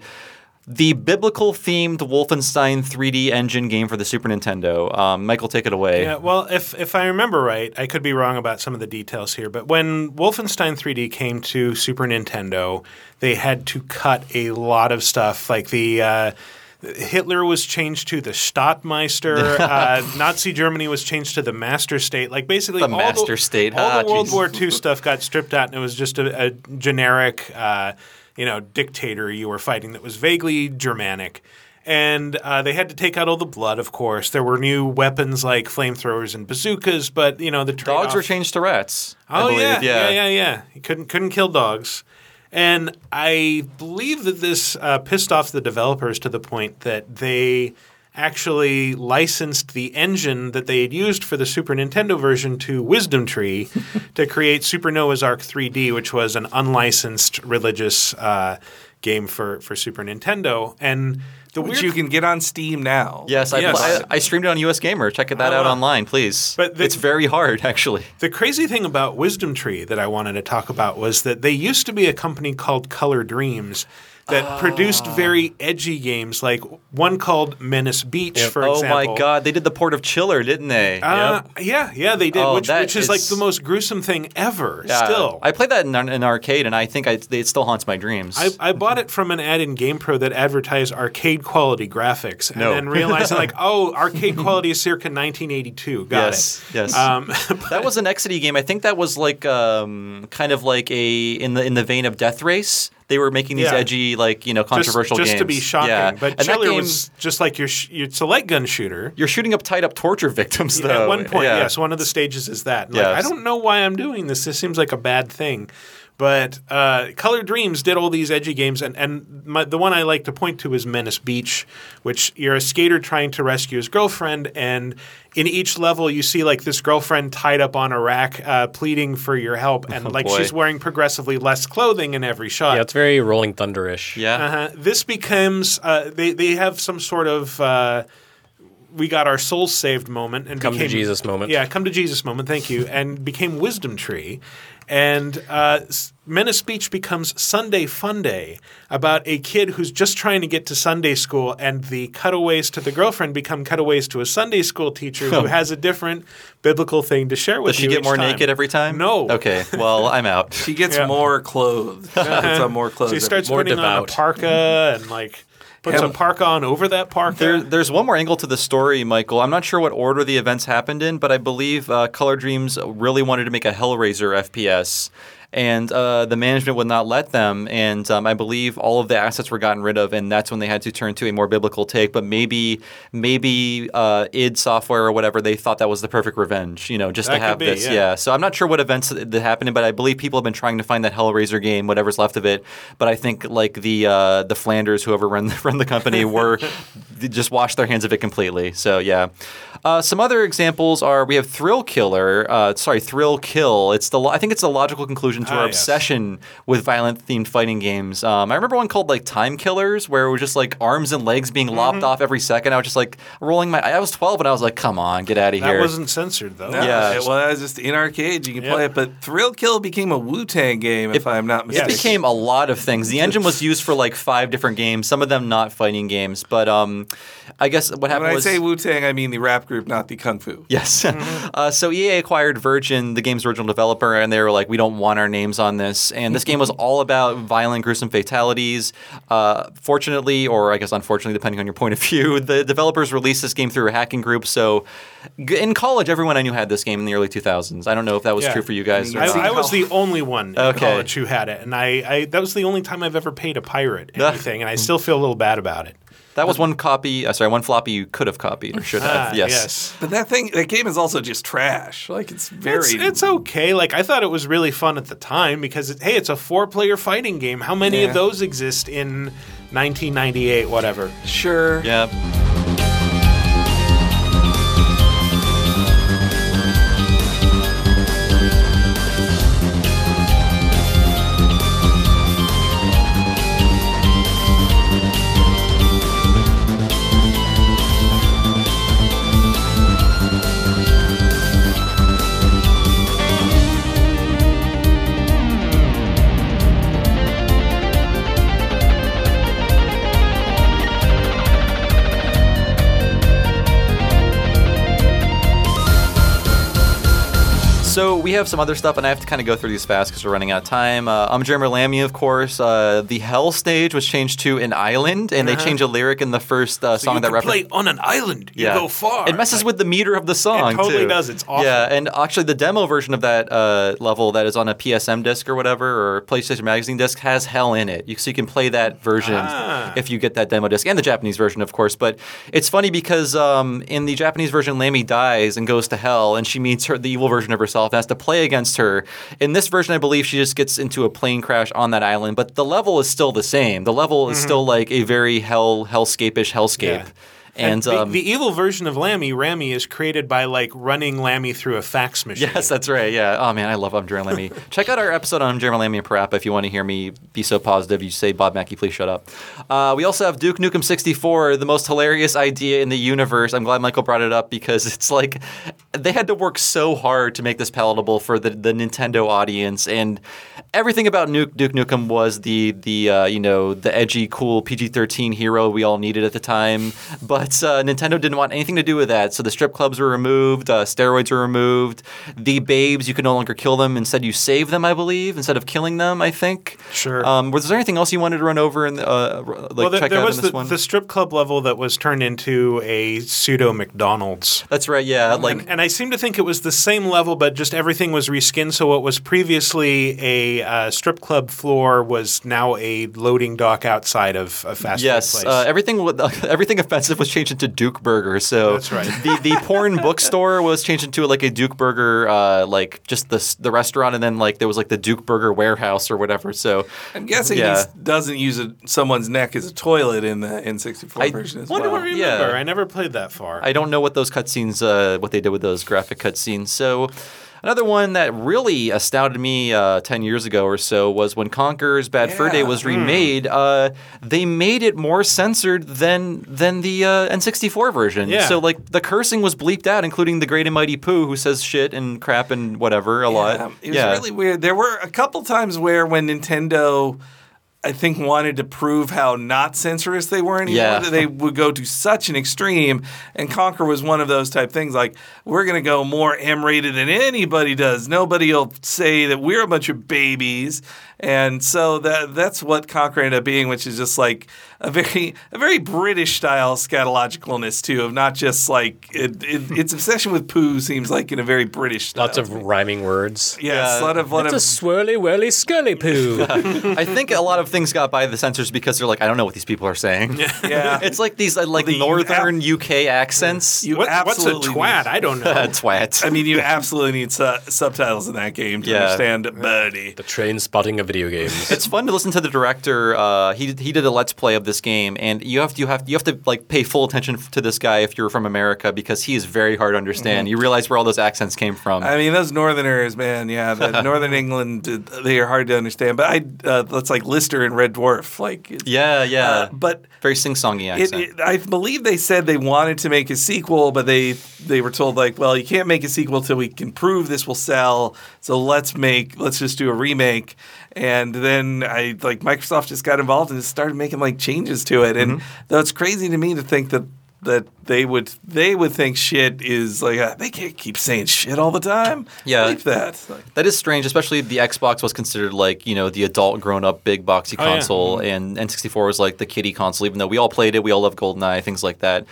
the biblical themed Wolfenstein 3D engine game for the Super Nintendo. Um, Mikel, take it away. Yeah, well, if if I remember right, I could be wrong about some of the details here, but when Wolfenstein 3D came to Super Nintendo, they had to cut a lot of stuff, like the. Uh, Hitler was changed to the Stadtmeister. [LAUGHS] uh, Nazi Germany was changed to the Master State. Like basically, The all Master the, State. All Ah, the World. War II stuff got stripped out, and it was just a, a generic, uh, you know, dictator you were fighting that was vaguely Germanic. And uh, they had to take out all the blood, of course. There were new weapons like flamethrowers and bazookas, but you know the Dogs trade-off- were changed to rats. I Oh believe. yeah, yeah, yeah, yeah. You couldn't couldn't kill dogs, and I believe that this uh, pissed off the developers to the point that they actually licensed the engine that they had used for the Super Nintendo version to Wisdom Tree [LAUGHS] to create Super Noah's Ark 3D, which was an unlicensed religious uh, game for for Super Nintendo, and the Which weird you can get on Steam now. Yes, I, Yes. I, I streamed it on US Gamer. Check that out online, please. But the- it's very hard, actually. The crazy thing about Wisdom Tree that I wanted to talk about was that they used to be a company called Color Dreams that produced very edgy games, like one called Menace Beach, for oh example. Oh my God, they did the port of Chiller, didn't they? Uh, Yeah, yeah, they did, Oh, which, which is, like the most gruesome thing ever. Yeah. Still, I played that in an in arcade, and I think I, it still haunts my dreams. I, I bought it from an ad in GamePro that advertised arcade quality graphics, and No. then realizing like, [LAUGHS] oh, arcade quality is circa 1982. Got yes, it. yes. Um, [LAUGHS] that was an Exidy game. I think that was like um, kind of like a in the in the vein of Death Race. They were making these Yeah. edgy, like you know, just, controversial just games. to be shocking, Yeah. but and Chiller game, was just like your, sh- it's a light gun shooter. you're shooting up tied up torture victims, though. At one point, Yeah. yes, one of the stages is that. And, like, I don't know why I'm doing this. This seems like a bad thing. But uh, Color Dreams did all these edgy games, and, and my, the one I like to point to is Menace Beach, which you're a skater trying to rescue his girlfriend, and in each level you see like this girlfriend tied up on a rack, uh, pleading for your help, and like Oh, boy. she's wearing progressively less clothing in every shot. Yeah, it's very Rolling Thunderish. Yeah. Uh-huh. This becomes uh, they they have some sort of uh, we got our souls saved moment and Come to became, Jesus moment. Yeah, come to Jesus moment. Thank you, and became Wisdom Tree, and uh, S- Menace Beach becomes Sunday Fun Day about a kid who's just trying to get to Sunday school, and the cutaways to the girlfriend become cutaways to a Sunday school teacher who [LAUGHS] has a different biblical thing to share with Does she you get each more time. naked every time? No. Okay. [LAUGHS] Well, I'm out. She gets Yeah. more clothes. [LAUGHS] She puts on more clothes. So he starts More putting on a parka and like puts a Hem- parka on over that parka. There, there's one more angle to the story, Mikel. I'm not sure what order the events happened in, but I believe uh, Color Dreams really wanted to make a Hellraiser FPS. And uh, the management would not let them, and um, I believe all of the assets were gotten rid of, and that's when they had to turn to a more biblical take. But maybe, maybe uh, id Software or whatever they thought that was the perfect revenge, you know, just That to have be, this. yeah. So I'm not sure what events that happened, but I believe people have been trying to find that Hellraiser game, whatever's left of it. But I think like the uh, the Flanders, whoever run [LAUGHS] run the company, were just washed their hands of it completely. So yeah. Uh, some other examples are we have Thrill Killer. Uh, sorry, Thrill Kill. It's the lo- I think it's the logical conclusion to Ah, our yes. obsession with violent themed fighting games. Um, I remember one called like Time Killers, where it was just like arms and legs being lopped Mm-hmm. off every second. I was just like rolling my. I was 12 and I was like, come on, get out of here." that wasn't censored though. No, Yeah. it- well, that was just in arcade. You can Yep. play it, but Thrill Kill became a Wu Tang game, if I'm not mistaken. It became a lot of things. The engine was [LAUGHS] used for like five different games, some of them not fighting games. But um, I guess what happened when I was say Wu Tang, I mean the rap group, not the Kung Fu. Yes. [LAUGHS] uh, so EA acquired Virgin, the game's original developer, and they were like, "We don't want our names on this." And this game was all about violent, gruesome fatalities. Uh, fortunately, or I guess unfortunately, depending on your point of view, [LAUGHS] the developers released this game through a hacking group. So in college, everyone I knew had this game in the early 2000s. I don't know if that was Yeah. true for you guys. Or I, not. I was the only one in Okay. college who had it, and I, I that was the only time I've ever paid a pirate [LAUGHS] anything, and I still feel a little bad about it. That was one copy. Uh, sorry, one floppy you could have copied or should have. Ah, yes. yes. But that thing, that game is also just trash. Like it's very. It's, it's okay. Like I thought it was really fun at the time because it, hey, it's a four-player fighting game. How many Yeah. of those exist in 1998? Whatever. sure. Yeah. We have some other stuff, and I have to kind of go through these fast because we're running out of time. Uh, I'm Jeremy Lamy, of course. Uh, the Hell stage was changed to an island, and they changed a lyric in the first uh, song you that can play on an island. You Yeah. go far. It messes with the meter of the song. It totally too. does. It's awful. Yeah, and actually, the demo version of that uh, level that is on a PSM disc or whatever, or PlayStation Magazine disc, has Hell in it. You, so you can play that version Ah. if you get that demo disc, and the Japanese version, of course. But it's funny because um, in the Japanese version, Lammy dies and goes to Hell, and she meets her the evil version of herself and has to play against her. In this version, I believe she just gets into a plane crash on that island, but the level is still the same. The level is still like a very hell hellscape-ish hellscape. Mm-hmm. Yeah. And, the, um, the evil version of Lammy, Rammy, is created by like running Lammy through a fax machine. Yes, that's right. Yeah. Oh man, I love I'm Jeremy Lammy. [LAUGHS] Check out our episode on Jammer Lammy and Parappa if you want to hear me be so positive. You say Bob Mackey, please shut up. Uh, we also have Duke Nukem 64, the most hilarious idea in the universe. I'm glad Mikel brought it up because [LAUGHS] it's like they had to work so hard to make this palatable for the, the Nintendo audience, and everything about Nuke, Duke Nukem was the the uh, you know the edgy, cool PG-13 hero we all needed at the time. But uh, Nintendo didn't want anything to do with that, so the strip clubs were removed, uh, steroids were removed, the babes you could no longer kill them. Instead, you save them, I believe, instead of killing them. I think. Sure. Um, was there anything else you wanted to run over and uh, like well, there, check there out was in this the, one? the strip club level that was turned into a pseudo McDonald's. That's right. Yeah. Like and, and I seem to think it was the same level, but just everything was reskinned. So what was previously a uh, strip club floor was now a loading dock outside of a fast Yes, food place. uh, everything [LAUGHS] everything offensive was changed into Duke Burger. So That's right. The the porn [LAUGHS] bookstore was changed into like a Duke Burger, uh, like just the the restaurant, and then like there was like the Duke Burger warehouse or whatever. So I'm guessing Yeah. he doesn't use a, someone's neck as a toilet in the N64 I version as Wonder well. what remember. yeah. I never played that far. I don't know what those cutscenes, uh, what they did with those graphic cutscenes. So. Another one that really astounded me uh, 10 years ago or so was when Conker's Bad Fur Day was remade. Uh, they made it more censored than than the uh, N64 version. Yeah. So, like, the cursing was bleeped out, including the Great and Mighty Pooh, who says shit and crap and whatever a Yeah, lot. it was really weird. There were a couple times where when Nintendo, I think, wanted to prove how not censorious they were anymore, Yeah. that they would go to such an extreme. And Conker was one of those type things. Like we're going to go more M-rated than anybody does. Nobody will say that we're a bunch of babies. And so that that's what Conker ended up being, which is just like a very a very British style scatologicalness too, of not just like it, it, its obsession with poo seems like in a very British style. Lots of rhyming words. Yes, a lot of lot It's a swirly whirly scully poo. [LAUGHS] I think a lot of things got by the censors because they're like, I don't know what these people are saying. yeah. [LAUGHS] [LAUGHS] It's like these uh, like The- you northern UK accents. You What- what's a twat? need- I don't [LAUGHS] know. Twat. I mean, you absolutely need su- subtitles in that game to Yeah. understand Birdie. the train spotting of video games. It's fun to listen to the director. Uh, he he did a let's play of this game, and you have to, you have you have to like pay full attention to this guy if you're from America because he is very hard to understand. You realize where all those accents came from. I mean, those Northerners, man, yeah, the Northern England, they are hard to understand. But I, uh, that's like Lister and Red Dwarf, like, yeah, yeah. uh, but very sing-songy It, accent. it, I believe they said they wanted to make a sequel, but they they were told like, well, you can't make a sequel till we can prove this will sell. So let's make let's just do a remake. And then I like Microsoft just got involved and just started making like changes to it. And Mm-hmm. though it's crazy to me to think that that they would they would think shit is like uh, they can't keep saying shit all the time. Yeah. Bleep that. Like, That is strange, especially the Xbox was considered like you know the adult, grown-up, big boxy Oh, yeah. console, and N64 was like the kiddie console. Even though we all played it, we all love GoldenEye, things like that.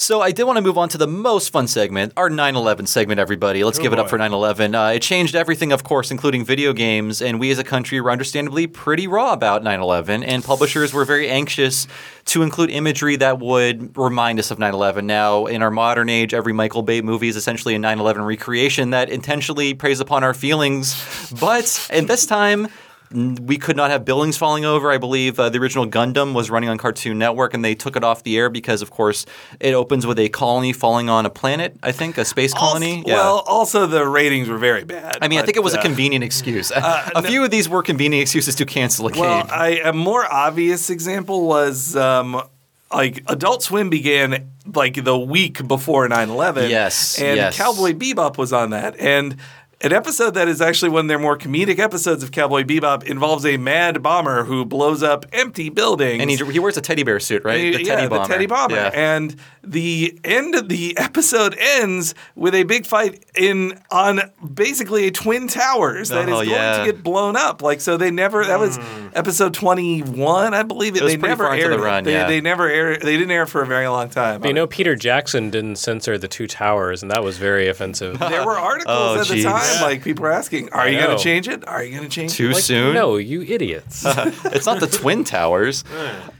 So I did want to move on to the most fun segment, our 9/11 segment. Everybody, let's Oh, give it up for 9/11. Uh, it changed everything, of course, including video games, and we as a country were understandably pretty raw about 9/11. And publishers were very anxious to include imagery that would remind us of 9/11. Now, in our modern age, every Michael Bay movie is essentially a 9/11 recreation that intentionally preys upon our feelings. But in this time. We could not have buildings falling over. I believe uh, the original Gundam was running on Cartoon Network, and they took it off the air because, of course, it opens with a colony falling on a planet. I think a space colony. Also, Well, also the ratings were very bad. I mean, I think it was a uh, convenient excuse. [LAUGHS] a few of these were convenient excuses to cancel a game. Well, I, a more obvious example was um, like Adult Swim began like the week before 9/11. Yes, and yes. Cowboy Bebop was on that, and an episode that is actually one of their more comedic episodes of Cowboy Bebop involves a mad bomber who blows up empty buildings. And he, he wears a teddy bear suit, right? Uh, the yeah, teddy bomber. the teddy bomber. Yeah. And the end of the episode ends with a big fight in on basically a twin towers that is Oh, going yeah. to get blown up. Like so, they never. That was episode twenty one, I believe. It, was they never far into aired. the it. they, yeah. they never aired. They didn't air for a very long time. You know, Peter Jackson didn't censor the two towers, and that was very offensive. there were [LAUGHS] articles Oh, at the geez. Time, like people are asking, "Are I you going to change it? Are you going to change Too it?" Like, soon? no, you idiots. [LAUGHS] it's not the [LAUGHS] Twin Towers.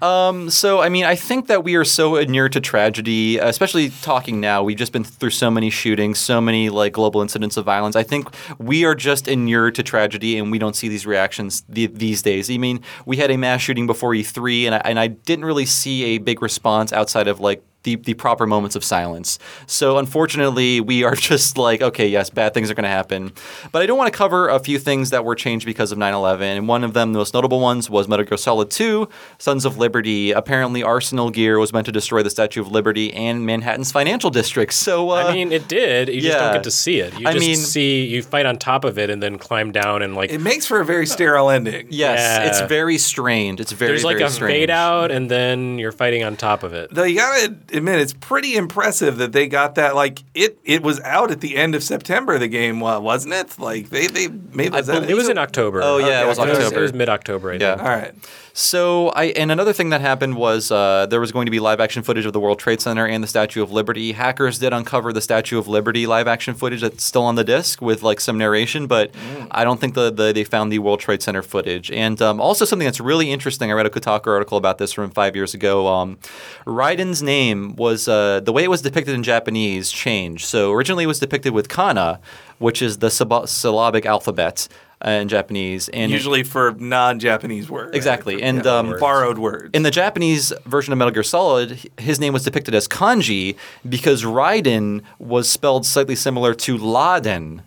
Um, so, I mean, I think that we are so inured to tragedy, especially talking now. We've just been through so many shootings, so many like global incidents of violence. I think we are just inured to tragedy, and we don't see these reactions th- these days. I mean, we had a mass shooting before E3, and I, and I didn't really see a big response outside of like the, the proper moments of silence. So unfortunately, we are [LAUGHS] just like, okay, yes, bad things are going to happen. But I do want to cover a few things that were changed because of 9/11. And one of them, the most notable ones, was Metal Gear Solid 2: Sons of Liberty. Apparently, Arsenal gear was meant to destroy the Statue of Liberty and Manhattan's financial district. So uh, I mean, it did. You just don't get to see it. You I just mean- see you fight on top of it and then climb down and like It makes for a very sterile ending. [LAUGHS] yes, Yeah. it's very strained. It's very there's like very a strange. fade out and then you're fighting on top of it. Though you gotta admit, it's pretty impressive that they got that. Like it, it was out at the end of September. The game, wasn't it? Like they, they made was that- It was in October. Oh, yeah, it was October. It was, October. mid October. Yeah. think. All right. So I and another thing that happened was uh, there was going to be live action footage of the World Trade Center and the Statue of Liberty. Hackers did uncover the Statue of Liberty live action footage that's still on the disc with like some narration, but I don't think the, the they found the World Trade Center footage. And um, also something that's really interesting. I read a Kotaku article about this from five years ago. Um, Raiden's name was uh, the way it was depicted in Japanese changed. So originally it was depicted with kana, which is the syllabic alphabet. Uh, in Japanese, and Usually for non-Japanese words. Exactly. And, Yeah, um, borrowed words. in the Japanese version of Metal Gear Solid, his name was depicted as kanji because Raiden was spelled slightly similar to Laden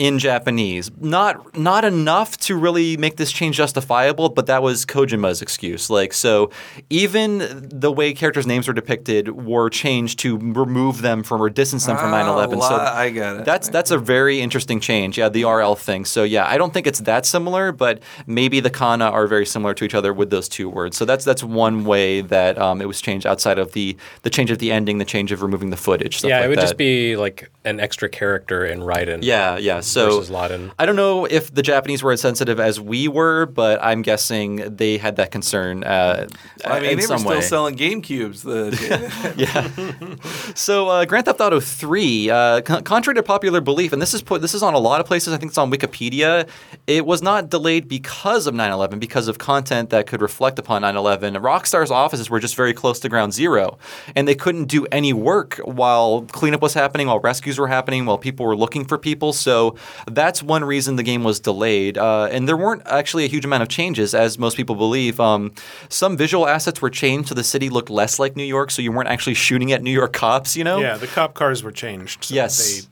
in Japanese. Not not enough to really make this change justifiable, but that was Kojima's excuse. Like so even the way characters' names were depicted were changed to remove them from or distance them from Oh, 9/11. So I got it. That's that's a very interesting change. Yeah, the RL thing. So yeah, I don't think it's that similar, but maybe the kana are very similar to each other with those two words. So that's that's one way that um, it was changed outside of the the change of the ending, the change of removing the footage. Stuff Yeah, like it would that. just be like an extra character in Raiden. Yeah, yeah. So versus Laden. I don't know if the Japanese were as sensitive as we were, but I'm guessing they had that concern. Uh, I mean, in they were still way. selling Game Cubes. [LAUGHS] yeah. So, uh, Grand Theft Auto 3, uh, con- contrary to popular belief, and this is put this is on a lot of places. I think it's on Wikipedia. It was not delayed because of 9/11, because of content that could reflect upon 9/11. Rockstar's offices were just very close to Ground Zero, and they couldn't do any work while cleanup was happening, while rescues were happening, while people were looking for people. So that's one reason the game was delayed. Uh, and there weren't actually a huge amount of changes, as most people believe. Um, some visual assets were changed, so the city looked less like New York, so you weren't actually shooting at New York cops. You know. Yeah, the cop cars were changed. So Yes. They,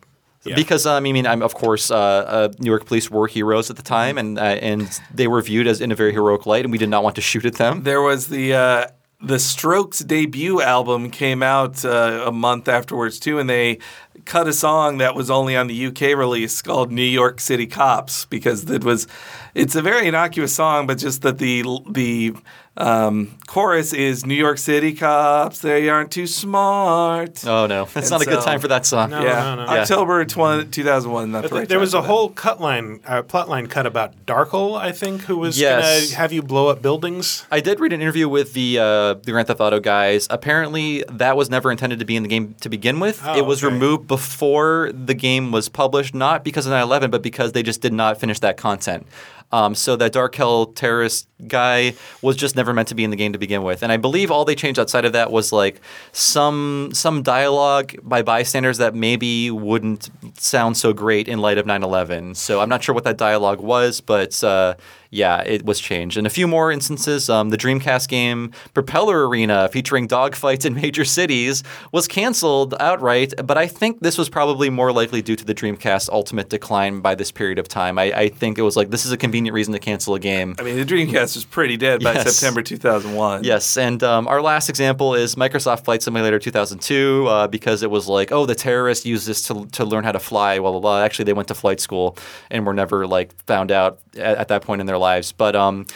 yeah. Because um, I mean, I'm, of course, uh, uh, New York police were heroes at the time, and uh, and they were viewed as in a very heroic light, and we did not want to shoot at them. there was the uh, the Strokes debut album came out uh, a month afterwards too, and they cut a song that was only on the UK release called "New York City Cops" because it was it's a very innocuous song, but just that the the um, chorus is "New York City Cops, they aren't too smart." Oh no, that's And not a good time for that song. No. yeah, no. October 20, 2001. Not the right there was a whole cut line, uh, plot line cut about Darkel, I think, who was Yes. going to have you blow up buildings. I did read an interview with the uh, the Grand Theft Auto guys. Apparently, that was never intended to be in the game to begin with. Oh, it was okay. removed before the game was published, not because of 9/11, but because they just did not finish that content. Um, so that Darkel terrorist guy was just never meant to be in the game to begin with. And I believe all they changed outside of that was like some some dialogue by bystanders that maybe wouldn't sound so great in light of 9/11. So I'm not sure what that dialogue was, but uh, yeah, it was changed. And a few more instances. Um, the Dreamcast game Propeller Arena, featuring dogfights in [LAUGHS] major cities, was canceled outright. But I think this was probably more likely due to the Dreamcast's ultimate decline by this period of time. I, I think it was like this is a convenient reason to cancel a game. I mean, the Dreamcast was pretty dead by Yes. September 2001. Yes, and um, our last example is Microsoft Flight Simulator 2002 uh, because it was like, oh, the terrorists used this to, to learn how to fly. Blah blah blah. Actually, they went to flight school and were never like found out at, at that point in their lives. But um,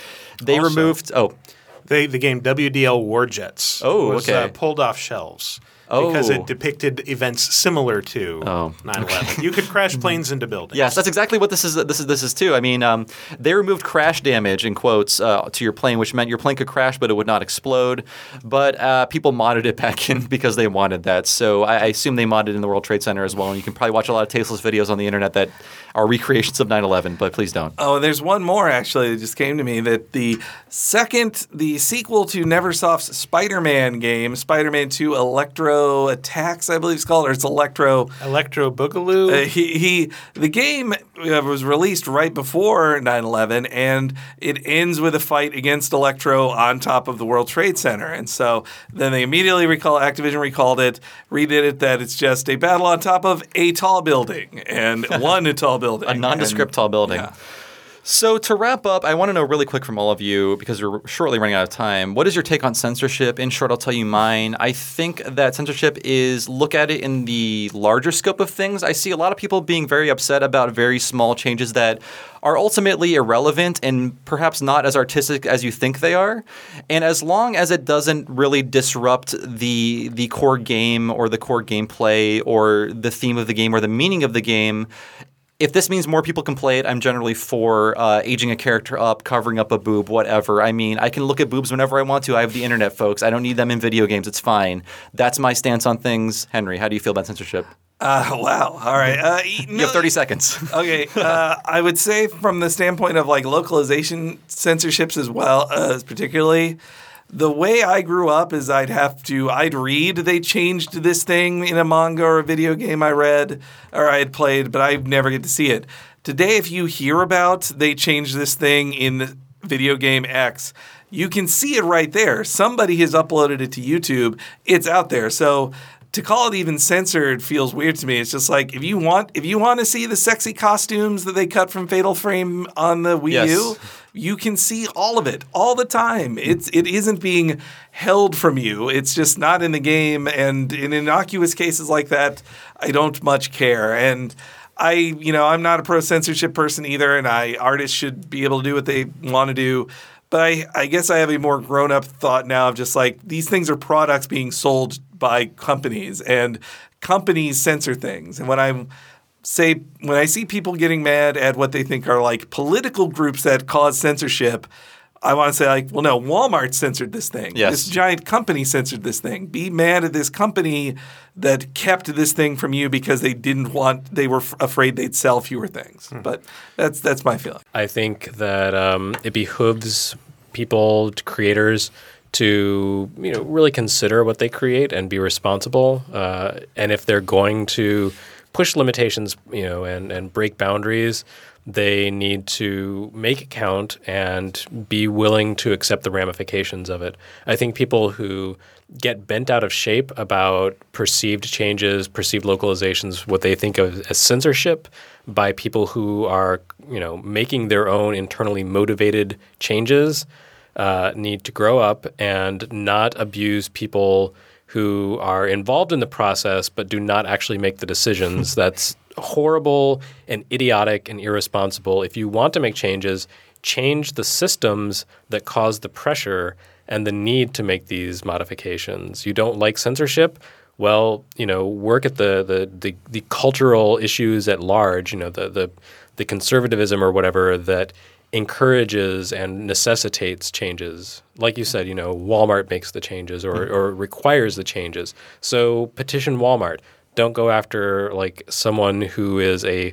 they Also- removed. Oh, They, the game WDL WarJetz Oh, was okay. uh, pulled off shelves Oh. because it depicted events similar to Oh, 9/11. You could crash planes into buildings. Yes, that's exactly what this is. This is this is too. I mean, um, they removed crash damage in quotes uh, to your plane, which meant your plane could crash, but it would not explode. But uh, people modded it [LAUGHS] back in because they wanted that. So I, I assume they modded in the World Trade Center as well. And you can probably watch a lot of tasteless videos on the internet that are recreations of 9/11. But please don't. Oh, there's one more actually that just came to me that the second, the sequel to Neversoft's Spider-Man game, Spider-Man 2 Electro Attacks, I believe it's called, or it's Electro. Electro Boogaloo. Uh, he, he, the game uh, was released right before 9/11, and it ends with a fight against Electro on top of the World Trade Center. And so then they immediately recall Activision recalled it, redid it that it's just a battle on top of a tall building and [LAUGHS] one tall building, A nondescript And- tall building. yeah. So to wrap up, I want to know really quick from all of you because we're shortly running out of time. What is your take on censorship? In short, I'll tell you mine. I think that censorship is look at it in the larger scope of things. I see a lot of people being very upset about very small changes that are ultimately irrelevant and perhaps not as artistic as you think they are. And as long as it doesn't really disrupt the the core game or the core gameplay or the theme of the game or the meaning of the game, if this means more people can play it, I'm generally for uh, aging a character up, covering up a boob, whatever. I mean, I can look at boobs whenever I want to. I have the internet, folks. I don't need them in video games. It's fine. That's my stance on things. Henry, how do you feel about censorship? Uh, wow. All right. Uh, You have 30 seconds. [LAUGHS] okay, uh, I would say from the standpoint of like localization censorships as well, uh, particularly, the way I grew up is I'd have to I'd read they changed this thing in a manga or a video game I read or I had played, but I never get to see it. Today, if you hear about they changed this thing in video game X, you can see it right there. Somebody has uploaded it to YouTube. It's out there. So to call it even censored feels weird to me. It's just like if you want if you want to see the sexy costumes that they cut from Fatal Frame on the Wii Yes. U, you can see all of it all the time. It's it isn't being held from you. It's just not in the game. And in innocuous cases like that, I don't much care. And I, you know, I'm not a pro censorship person either, and I artists should be able to do what they want to do. But I, I guess I have a more grown up thought now of just like these things are products being sold by companies, and companies censor things. And when I'm say when I see people getting mad at what they think are like political groups that cause censorship, I want to say like, well, no, Walmart censored this thing. Yes. This giant company censored this thing. Be mad at this company that kept this thing from you because they didn't want, they were f- afraid they'd sell fewer things. But that's that's my feeling. I think that um, it behooves people, creators, to you know really consider what they create and be responsible. Uh, and if they're going to push limitations, you know, and and break boundaries, they need to make it count and be willing to accept the ramifications of it. I think people who get bent out of shape about perceived changes, perceived localizations, what they think of as censorship by people who are, you know, making their own internally motivated changes uh, need to grow up and not abuse people who are involved in the process but do not actually make the decisions. [LAUGHS] That's horrible and idiotic and irresponsible. If you want to make changes, change the systems that cause the pressure and the need to make these modifications. You don't like censorship? Well, you know, work at the the, the, the cultural issues at large, you know, the, the the conservatism or whatever that encourages and necessitates changes. Like you said, you know, Walmart makes the changes or, or requires the changes. So petition Walmart. Don't go after like someone who is a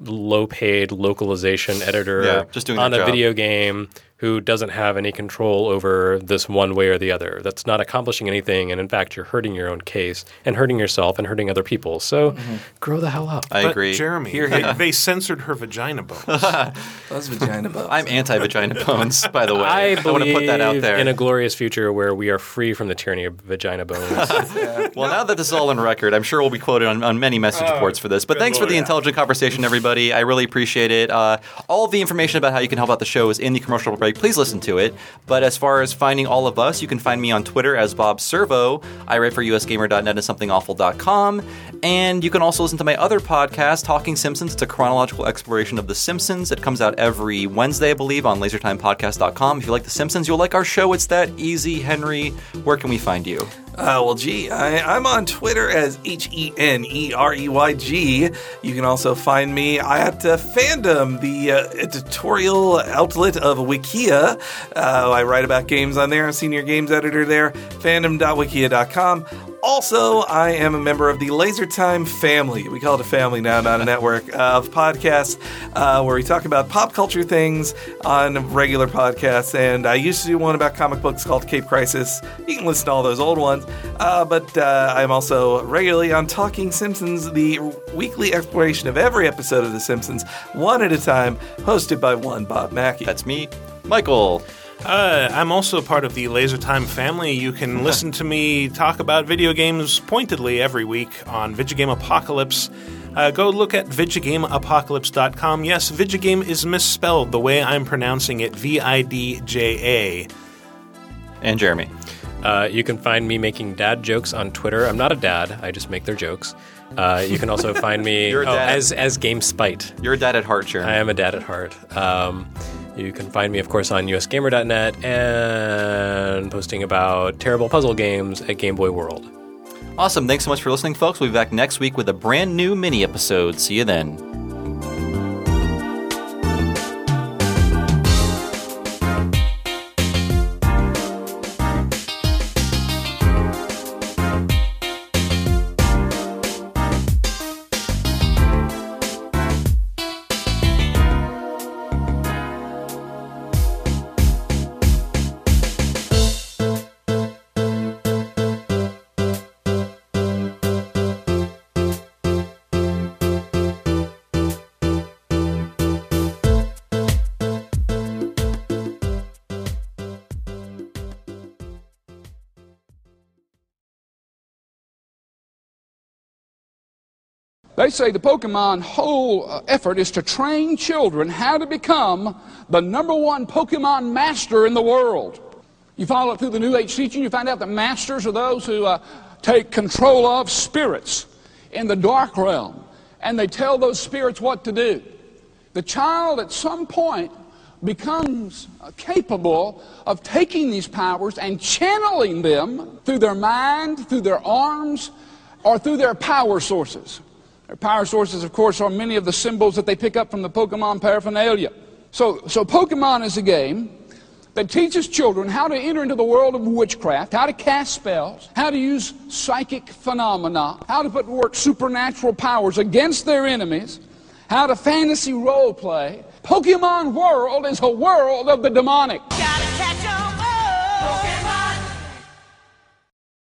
low paid localization editor Yeah, just doing on a job. video game who doesn't have any control over this one way or the other. That's not accomplishing anything, and in fact, you're hurting your own case and hurting yourself and hurting other people. So, grow the hell up. I But agree. Jeremy, Here, they, they censored her vagina bones. [LAUGHS] Those vagina bones. I'm anti-vagina bones, by the way. I want to put that out there. in a glorious future where we are free from the tyranny of vagina bones. [LAUGHS] Well, now that this is all on record, I'm sure we'll be quoted on, on many message boards for this. But good thanks for lord. the intelligent conversation, everybody. I really appreciate it. Uh, all of the information about how you can help out the show is in the commercial Please listen to it. But as far as finding all of us, you can find me on Twitter as Bob Servo. I write for usgamer.net and somethingawful.com. And you can also listen to my other podcast, Talking Simpsons. It's a chronological exploration of The Simpsons. It comes out every Wednesday, I believe, on lasertimepodcast.com. If you like The Simpsons, you'll like our show. It's that easy. Henry, where can we find you? Uh, well, gee, I, I'm on Twitter as H E N E R E Y G. You can also find me at uh, Fandom, the uh, editorial outlet of Wikia. Uh, I write about games on there. I'm senior games editor there. Fandom.wikia.com. Also, I am a member of the Laser Time family. We call it a family now, not a network of podcasts uh, where we talk about pop culture things on regular podcasts. And I used to do one about comic books called Cape Crisis. You can listen to all those old ones. Uh, but uh, I'm also regularly on Talking Simpsons, the weekly exploration of every episode of The Simpsons, one at a time, hosted by one Bob Mackey. That's me, Mikel. Uh, I'm also part of the Laser Time family. You can [LAUGHS] listen to me talk about video games pointedly every week on Vidjagame Apocalypse. Uh, go look at VidjagameApocalypse.com. Yes, Vidjagame is misspelled the way I'm pronouncing it V I D J A. And Jeremy. Uh, you can find me making dad jokes on Twitter. I'm not a dad. I just make their jokes. Uh, you can also find me [LAUGHS] oh, as as GameSpite. You're a dad at heart, sure. I am a dad at heart. Um, you can find me, of course, on usgamer.net and posting about terrible puzzle games at Game Boy World. Awesome. Thanks so much for listening, folks. We'll be back next week with a brand new mini episode. See you then. They say the Pokemon whole uh, effort is to train children how to become the number one Pokemon master in the world. You follow it through the New Age teaching, you find out that masters are those who uh, take control of spirits in the dark realm, and they tell those spirits what to do. The child at some point becomes uh, capable of taking these powers and channeling them through their mind, through their arms, or through their power sources. Their power sources, of course, are many of the symbols that they pick up from the Pokemon paraphernalia. So, so Pokemon is a game that teaches children how to enter into the world of witchcraft, how to cast spells, how to use psychic phenomena, how to put to work supernatural powers against their enemies, how to fantasy role play. Pokemon World is a world of the demonic.